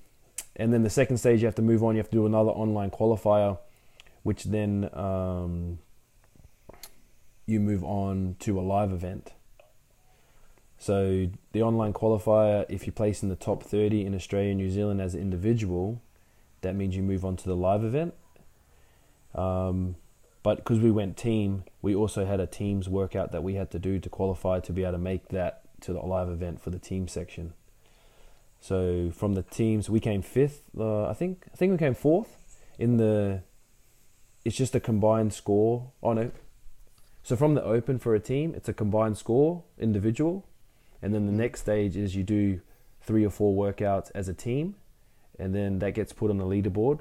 and then the second stage, you have to move on. You have to do another online qualifier, which then um, you move on to a live event. So the online qualifier, if you place in the top 30 in Australia and New Zealand as an individual, that means you move on to the live event. Um, But because we went team, we also had a teams workout that we had to do to qualify to be able to make that to the live event for the team section. So from the teams, we came fifth. Uh, I think I think we came fourth in the. It's just a combined score. Oh no. So from the open for a team, it's a combined score individual, and then the next stage is you do three or four workouts as a team, and then that gets put on the leaderboard,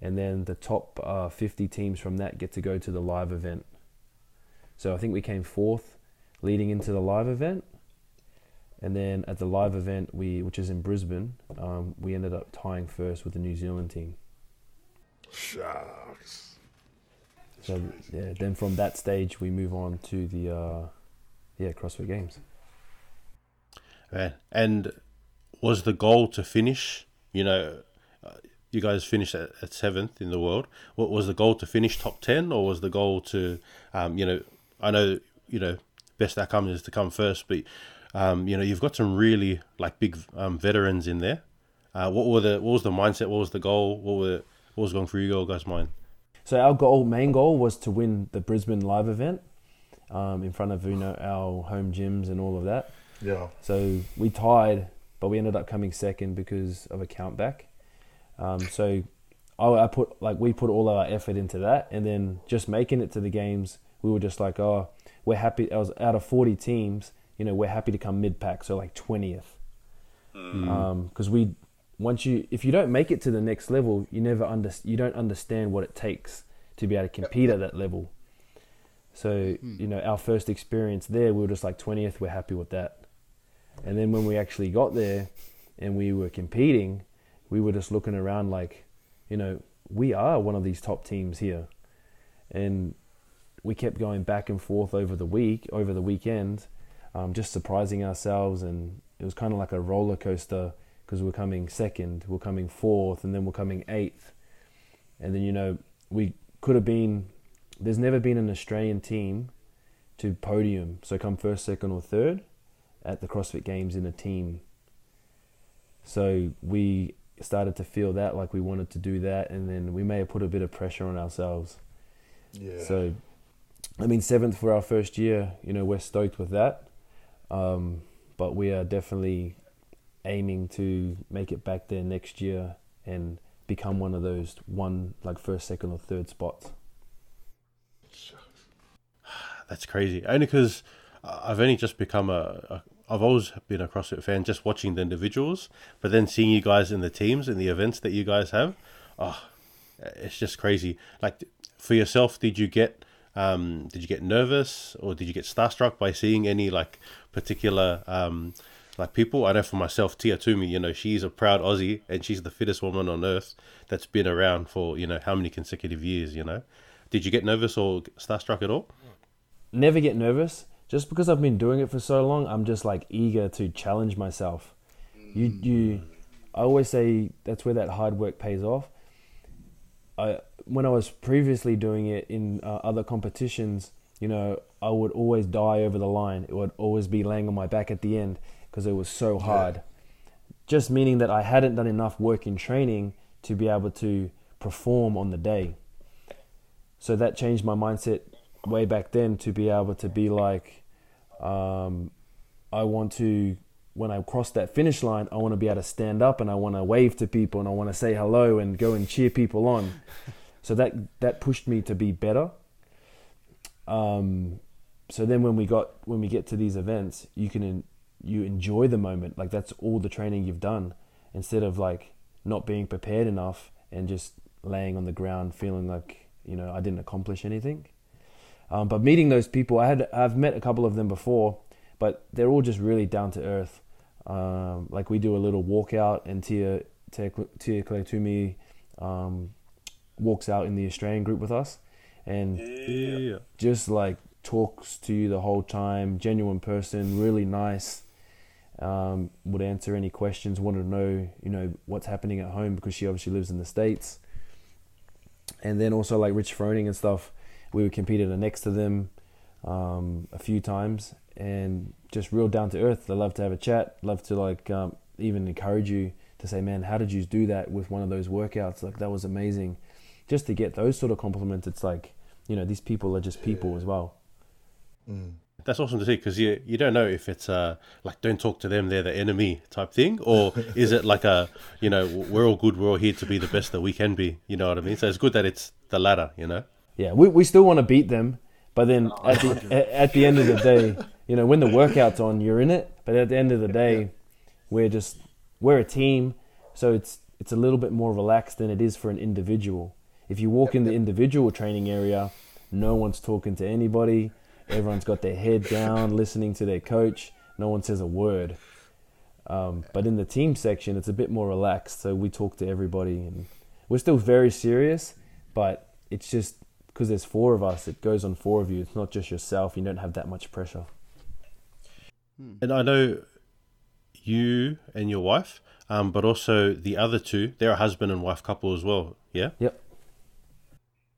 and then the top uh, 50 teams from that get to go to the live event. So I think we came fourth, leading into the live event, and then at the live event, we which is in Brisbane, um, we ended up tying first with the New Zealand team. Shucks. So yeah, then from that stage we move on to the uh, yeah CrossFit Games. Man. And was the goal to finish? You know, you guys finished at, at seventh in the world. What was the goal to finish top ten, or was the goal to, um, you know, I know you know best outcome is to come first, but um, you know you've got some really like big um, veterans in there. Uh, what were the what was the mindset? What was the goal? What were what was going through your guys' mind? So our goal, main goal, was to win the Brisbane live event um, in front of you know our home gyms and all of that. Yeah. So we tied, but we ended up coming second because of a countback. Um, so I, I put like we put all our effort into that, and then just making it to the games, we were just like, oh, we're happy. I was out of forty teams, you know, we're happy to come mid pack, so like twentieth, hmm. um, because we once you if you don't make it to the next level, you never under you don't understand what it takes to be able to compete at that level. So hmm. you know, our first experience there, we were just like twentieth. We're happy with that. And then when we actually got there and we were competing, we were just looking around like, you know, we are one of these top teams here. And we kept going back and forth over the week, over the weekend, um, just surprising ourselves. And it was kind of like a roller coaster because we're coming second, we're coming fourth, and then we're coming eighth. And then, you know, we could have been, there's never been an Australian team to podium, so come first, second, or third at the CrossFit Games in a team. So we started to feel that like we wanted to do that, and then we may have put a bit of pressure on ourselves. Yeah. So, I mean, seventh for our first year, you know, we're stoked with that. Um, but we are definitely aiming to make it back there next year and become one of those one, like first, second, or third spots. [SIGHS] That's crazy. Only because I've only just become a, a. I've always been a CrossFit fan, just watching the individuals, but then seeing you guys in the teams and the events that you guys have, oh, it's just crazy. Like for yourself, did you get um, did you get nervous or did you get starstruck by seeing any like particular um, like people? I know for myself, Tia Toomey, you know, she's a proud Aussie and she's the fittest woman on earth that's been around for you know how many consecutive years. You know, did you get nervous or starstruck at all? never get nervous. Just because I've been doing it for so long, I'm just like eager to challenge myself. You, you, I always say that's where that hard work pays off. I, when I was previously doing it in uh, other competitions, you know, I would always die over the line. It would always be laying on my back at the end because it was so hard. Just meaning that I hadn't done enough work in training to be able to perform on the day. So that changed my mindset way back then to be able to be like, um, I want to, when I cross that finish line, I want to be able to stand up and I want to wave to people and I want to say hello and go and cheer people on. [LAUGHS] so that that pushed me to be better. Um, so then when we got when we get to these events, you can en- you enjoy the moment. Like that's all the training you've done, instead of like not being prepared enough and just laying on the ground feeling like you know I didn't accomplish anything. Um, but meeting those people, I had I've met a couple of them before, but they're all just really down to earth. Um, like we do a little walkout, and Tia Tia, Tia Toomey um, walks out in the Australian group with us, and Yeah. just like talks to you the whole time. Genuine person, really nice. Um, would answer any questions. Wanted to know, you know, what's happening at home because she obviously lives in the states. And then also like Rich Froning and stuff, we competed next to them um, a few times, and just real down to earth. They love to have a chat. Love to like um, even encourage you to say, "Man, how did you do that with one of those workouts? Like that was amazing." Just to get those sort of compliments, it's like you know these people are just people as well. That's awesome to see because you you don't know if it's uh like don't talk to them they're the enemy type thing or [LAUGHS] is it like a you know we're all good we're all here to be the best that we can be you know what I mean so it's good that it's the latter you know Yeah, we we still want to beat them, but then at the at, at the end of the day, you know, when the workout's on, you're in it. But at the end of the day, we're just we're a team, so it's it's a little bit more relaxed than it is for an individual. If you walk in the individual training area, no one's talking to anybody. Everyone's got their head down, listening to their coach. No one says a word. Um, but in the team section, it's a bit more relaxed. So we talk to everybody, and we're still very serious. But it's just because there's four of us, it goes on four of you. It's not just yourself. You don't have that much pressure. and I know you and your wife um but also the other two they're a husband and wife couple as well yeah Yep.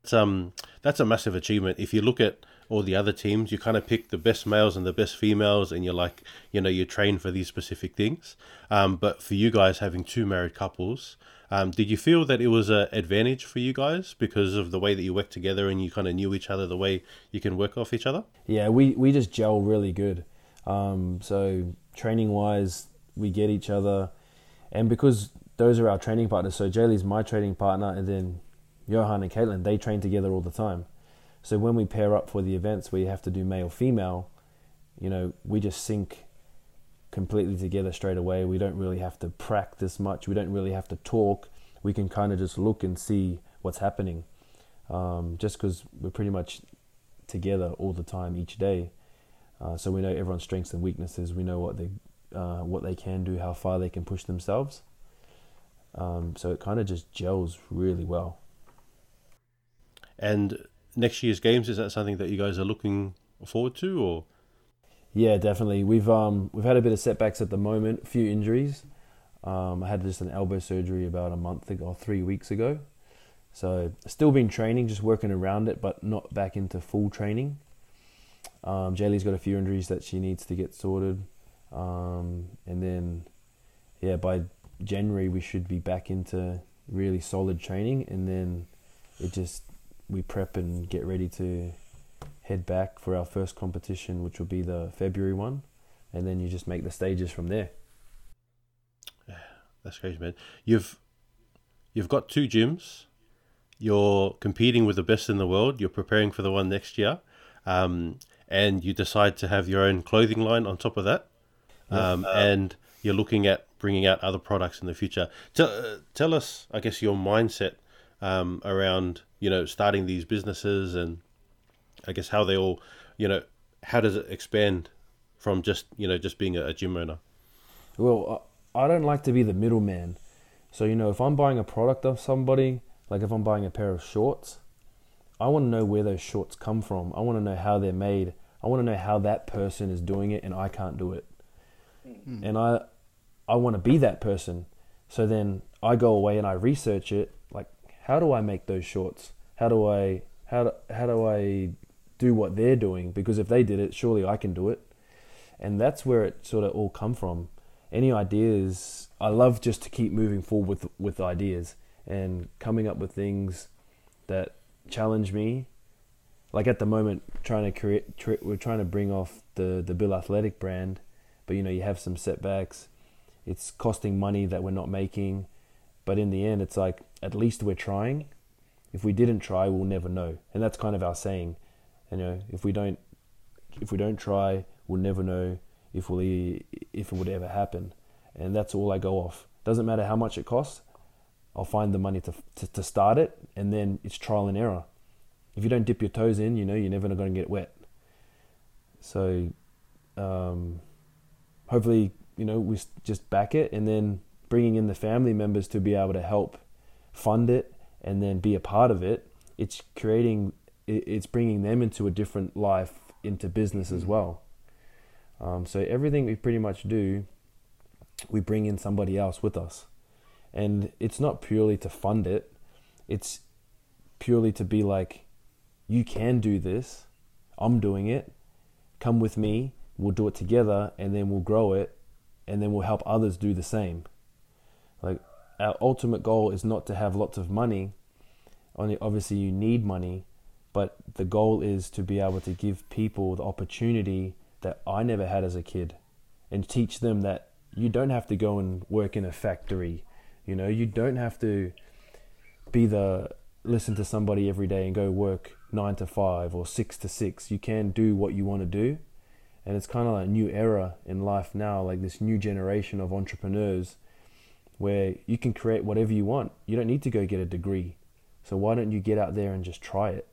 it's um that's a massive achievement if you look at all the other teams you kind of pick the best males and the best females and you're like you know you train for these specific things um but for you guys having two married couples um did you feel that it was an advantage for you guys because of the way that you work together and you kind of knew each other the way you can work off each other Yeah, we, we just gel really good. Um, so training wise, we get each other, and because those are our training partners. So Jaylee's my training partner, and then Johan and Caitlin they train together all the time. So when we pair up for the events where you have to do male female, you know, we just sync completely together straight away. We don't really have to practice much. We don't really have to talk. We can kind of just look and see what's happening, um, just because we're pretty much together all the time each day. Uh, so we know everyone's strengths and weaknesses. We know what they uh, what they can do, how far they can push themselves. Um, so it kind of just gels really well. and next year's games is that something that you guys are looking forward to or Yeah, definitely. We've um we've had a bit of setbacks at the moment, a few injuries. Um, I had just an elbow surgery about a month ago, or three weeks ago. So still been training, just working around it, but not back into full training. Um, Jaylee's got a few injuries that she needs to get sorted, um, and then yeah, by January we should be back into really solid training, and then it just we prep and get ready to head back for our first competition, which will be the February one, and then you just make the stages from there. [SIGHS] That's crazy, man. You've you've got two gyms. You're competing with the best in the world. You're preparing for the one next year, um, and you decide to have your own clothing line on top of that. Um, and you're looking at bringing out other products in the future. Tell uh, tell us, I guess, your mindset um, around you know starting these businesses and I guess how they all you know how does it expand from just you know just being a, a gym owner. Well, I, I don't like to be the middleman. So, you know, if I'm buying a product of somebody, like if I'm buying a pair of shorts, I want to know where those shorts come from. I want to know how they're made. I want to know how that person is doing it and I can't do it. Hmm. And I I want to be that person. So then I go away and I research it, like how do I make those shorts? How do I how do, how do I do what they're doing because if they did it, surely I can do it. And that's where it sort of all come from. Any ideas, I love just to keep moving forward with with ideas and coming up with things that challenge me. Like at the moment, trying to create, we're trying to bring off the the Bill Athletic brand, but you know you have some setbacks. It's costing money that we're not making, but in the end, it's like at least we're trying. If we didn't try, we'll never know, and that's kind of our saying. You know, if we don't, if we don't try, we'll never know if we'll e- if it would ever happen, and that's all I go off. Doesn't matter how much it costs. I'll find the money to, to, to start it, and then it's trial and error. If you don't dip your toes in, you know you're never going to get wet. So, um, hopefully, you know we just back it, and then bringing in the family members to be able to help fund it, and then be a part of it. It's creating, it's bringing them into a different life, into business as well. Um, so everything we pretty much do, we bring in somebody else with us. And it's not purely to fund it. It's purely to be like you can do this. I'm doing it. Come with me. We'll do it together and then we'll grow it and then we'll help others do the same. Like our ultimate goal is not to have lots of money only obviously you need money but the goal is to be able to give people the opportunity that I never had as a kid and teach them that you don't have to go and work in a factory. You know, you don't have to be the listen to somebody every day and go work nine to five or six to six. You can do what you want to do. And it's kind of like a new era in life now, like this new generation of entrepreneurs where you can create whatever you want. You don't need to go get a degree. So why don't you get out there and just try it?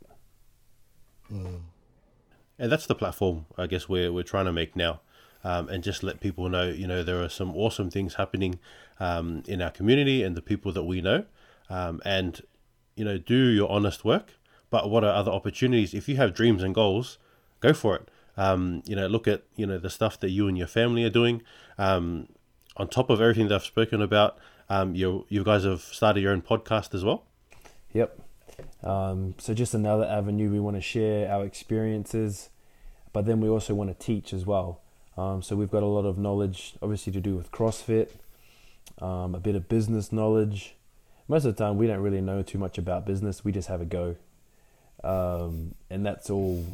And that's the platform I guess we're we're trying to make now. Um, and just let people know, you know, there are some awesome things happening um, in our community and the people that we know. Um, and, you know, do your honest work. But what are other opportunities? If you have dreams and goals, go for it. Um, you know, look at, you know, the stuff that you and your family are doing. On top of everything that I've spoken about, um, you you guys have started your own podcast as well. Yep. Um, so just another avenue we want to share our experiences, but then we also want to teach as well. Um, so we've got a lot of knowledge, obviously to do with CrossFit, um, a bit of business knowledge. Most of the time, we don't really know too much about business. We just have a go, um, and that's all.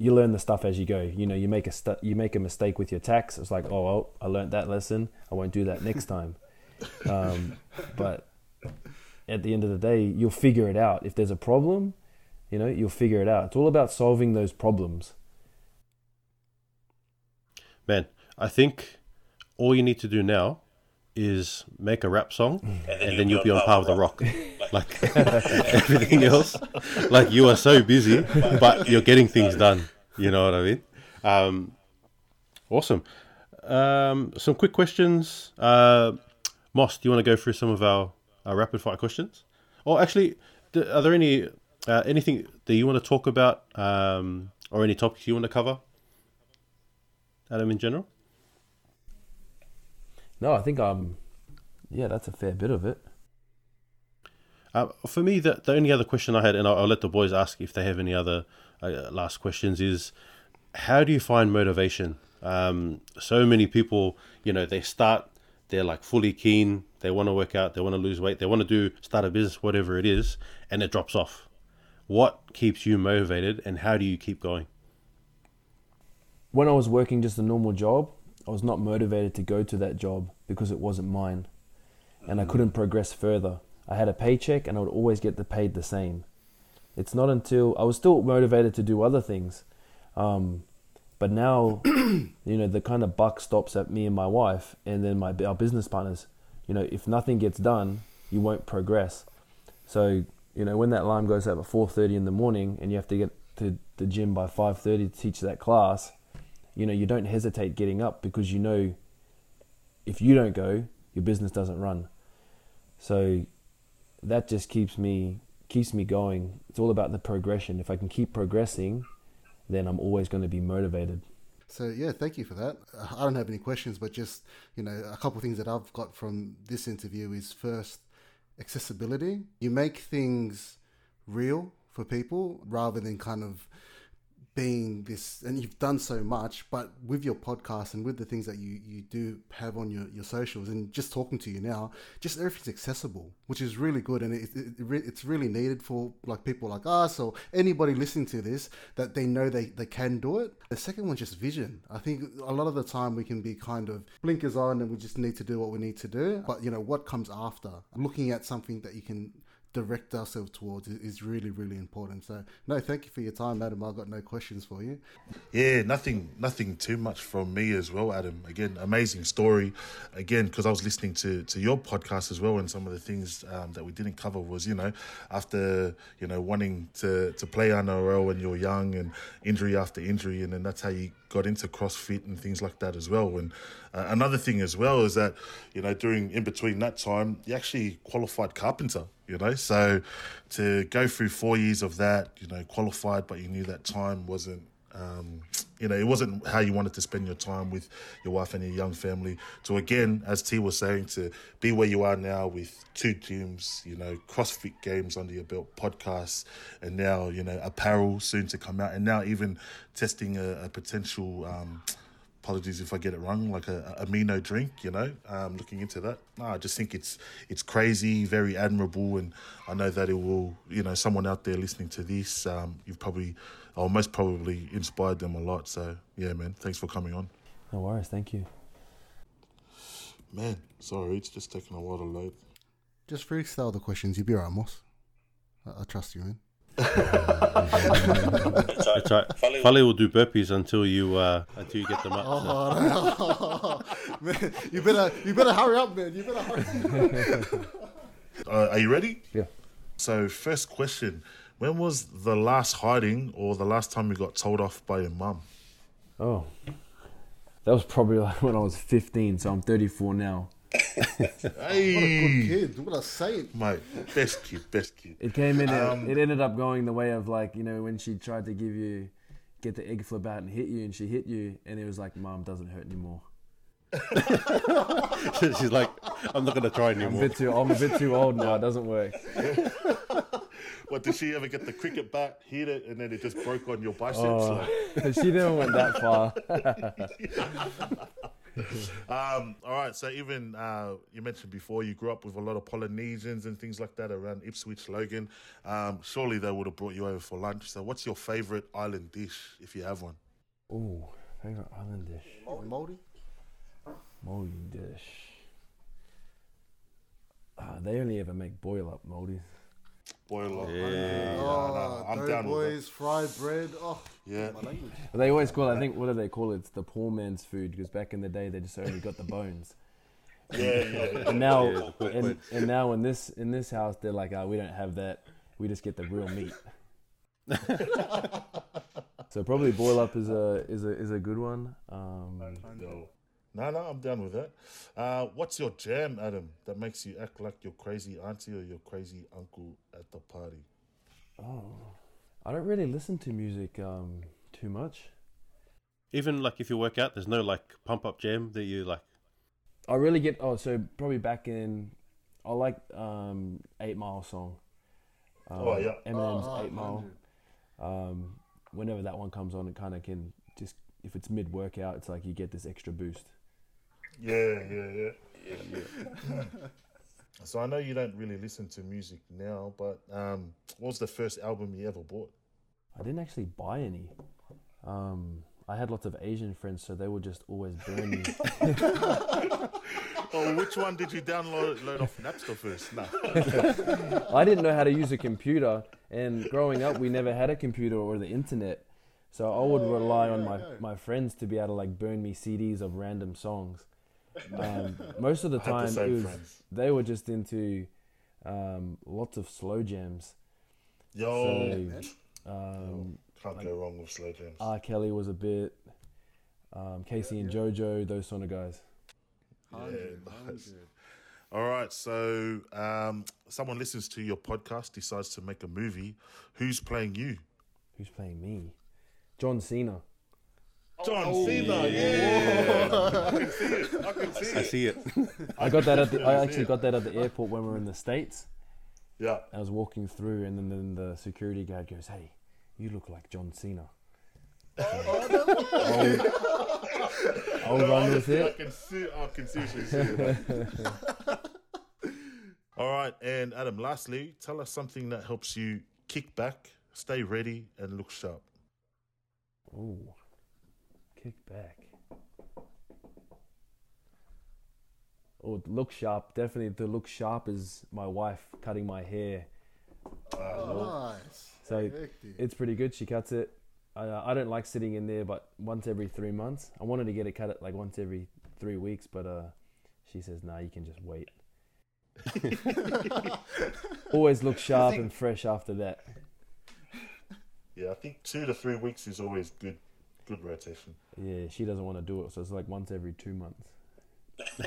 You learn the stuff as you go. You know, you make a stu- you make a mistake with your tax. It's like, oh, well, I learned that lesson. I won't do that next time. [LAUGHS] Um, but at the end of the day, you'll figure it out. If there's a problem, you know, you'll figure it out. It's all about solving those problems. Man, I think all you need to do now is make a rap song [LAUGHS] and then you'll be on par with the rock. [LAUGHS] Like everything else, like you are so busy, but you're getting things done. You know what I mean? Um, awesome. Um, some quick questions. Uh, Moss, do you want to go through some of our, our rapid fire questions? Or actually, are there any uh, anything that you want to talk about um, or any topics you want to cover? Adam, in general? No, I think um, yeah, that's a fair bit of it. Uh, for me, the, the only other question I had, and I'll, I'll let the boys ask if they have any other uh, last questions, is how do you find motivation? Um, so many people, you know, they start, they're like fully keen, they want to work out, they want to lose weight, they want to do, start a business, whatever it is, and it drops off. What keeps you motivated, and how do you keep going? When I was working just a normal job, I was not motivated to go to that job because it wasn't mine, and I couldn't progress further. I had a paycheck and I would always get the paid the same. It's not until I was still motivated to do other things, um, but now, [CLEARS THROAT] you know, the kind of buck stops at me and my wife, and then my our business partners. You know, if nothing gets done, you won't progress. So, you know, when that alarm goes up at four thirty in the morning, and you have to get to the gym by five thirty to teach that class, you know, you don't hesitate getting up because you know, if you don't go, your business doesn't run. So that just keeps me keeps me going. It's all about the progression. If I can keep progressing, then I'm always going to be motivated. So yeah, thank you for that. I don't have any questions, but just you know, a couple of things that I've got from this interview is first accessibility. You make things real for people rather than kind of being this and you've done so much but with your podcast and with the things that you you do have on your your socials and just talking to you now just everything's accessible which is really good. And it, it, it it's really needed for like people like us or anybody listening to this that they know they they can do it. The second one's just vision. I think a lot of the time we can be kind of blinkers on and we just need to do what we need to do. But you know what comes after? Looking at something that you can direct ourselves towards is really really important so no thank you for your time adam i've got no questions for you Yeah, nothing, nothing too much from me as well, Adam. Again, amazing story. Again, because I was listening to to your podcast as well, and some of the things um, that we didn't cover was, you know, after you know wanting to to play NRL when you're young, and injury after injury, and then that's how you got into CrossFit and things like that as well. And uh, another thing as well is that, you know, during in between that time, you actually qualified carpenter. You know, so to go through four years of that, you know, qualified, but you knew that time wasn't um, you know, it wasn't how you wanted to spend your time with your wife and your young family. So again, as T was saying, to be where you are now with two gyms, you know, CrossFit games under your belt, podcasts, and now you know apparel soon to come out, and now even testing a, a potential um, apologies if I get it wrong, like a, a amino drink. You know, um, looking into that. No, I just think it's it's crazy, very admirable, and I know that it will. You know, someone out there listening to this, um, you've probably, or most probably, inspired them a lot. So yeah, man, thanks for coming on. No worries. Thank you. Man, sorry, it's just taking a while to load. Just freestyle the questions. You'll be alright, Moss. I, I trust you, man. That's right. Fale will do burpees until you uh, until you get them up. so. Oh, [LAUGHS] no. man, you better you better hurry up, man. You better hurry. [LAUGHS] Uh, are you ready? Yeah. So, first question: When was the last hiding, or the last time you got told off by your mum? Oh, that was probably like [LAUGHS] when I was 15. So I'm 34 now. Hey, what a good Kid, what a saint. mate, best kid, best kid. It came in. Um, it ended up going the way of like you know when she tried to give you, get the egg flip out and hit you, and she hit you, and it was like, "Mom doesn't hurt anymore." [LAUGHS] [LAUGHS] She's like, I'm not gonna try I'm a anymore. bit too. I'm a bit too old now. It doesn't work. [LAUGHS] What did she ever get the cricket bat, hit it, and then it just broke on your biceps? Oh, Like, she never went that far. [LAUGHS] Um, all right, so even uh, you mentioned before you grew up with a lot of Polynesians and things like that around Ipswich, Logan. Um, surely they would have brought you over for lunch. So, what's your favorite island dish if you have one? Ooh, favorite island dish. Moldy? Moldy dish. Uh, they only ever make boil up moldies. Boil up. Yeah. Oh, I'm dough down with boys, fried bread. Oh, Yeah. my language. They always call. it, I think what do they call it? It's the poor man's food because back in the day they just only got the bones. [LAUGHS] Yeah, yeah. And now, Yeah, and, and now in this in this house they're like, oh, we don't have that. We just get the real meat. [LAUGHS] so probably boil up is a is a is a good one. Um, No. No, no, I'm down with that. Uh, what's your jam, Adam, that makes you act like your crazy auntie or your crazy uncle at the party? Oh, I don't really listen to music um, too much. Even like if you work out, there's no like pump up jam that you like. I really get oh so probably back in I like um Eight Mile song. Um, Oh, yeah. Eminem's Oh, Eight Mile. Um, whenever that one comes on, it kind of can just if it's mid workout, it's like you get this extra boost. Yeah, yeah, yeah. so I know you don't really listen to music now, but um, what was the first album you ever bought? I didn't actually buy any. Um, I had lots of Asian friends, so they would just always burn me. [LAUGHS] Oh, which one did you download load off Napster first? No. [LAUGHS] I didn't know how to use a computer, and growing up, we never had a computer or the internet. So I would rely on my, my friends to be able to like burn me CDs of random songs. Um, [LAUGHS] most of the I had the time, it was, they were just into um, lots of slow jams. Yo, So um, can't go wrong with slow jams. R. Kelly was a bit, um, K-Ci and JoJo, those sort of guys. Hundred, nice. hundred. All right, so um, someone listens to your podcast, decides to make a movie. Who's playing you? Who's playing me? John Cena. John oh, Cena. Yeah, I can see it. I can see I it. see it. I got that at the. [LAUGHS] I actually got that at the airport when we were in the states. Yeah. I was walking through, and then, then the security guard goes, "Hey, you look like John Cena." Oh, I'll, I'll run with I can see. I can seriously see it. [LAUGHS] All right, and Adam. Lastly, tell us something that helps you kick back, stay ready, and look sharp. Ooh, kick back. Oh, look sharp. Definitely, to look sharp is my wife cutting my hair. Oh, Nice. So Hectic. it's pretty good. She cuts it. I, uh, I don't like sitting in there, but once every three months. I wanted to get it cut at like once every three weeks, but uh, she says, "Nah, you can just wait." [LAUGHS] Always look sharp and fresh after that. Yeah, I think two to three weeks is always good. Good rotation. Yeah, she doesn't want to do it, so it's like once every two months. [LAUGHS]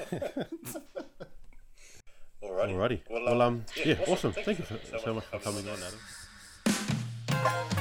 Alrighty. Alrighty. Well, um, yeah, awesome. Thank you for, so much for coming on, Adam.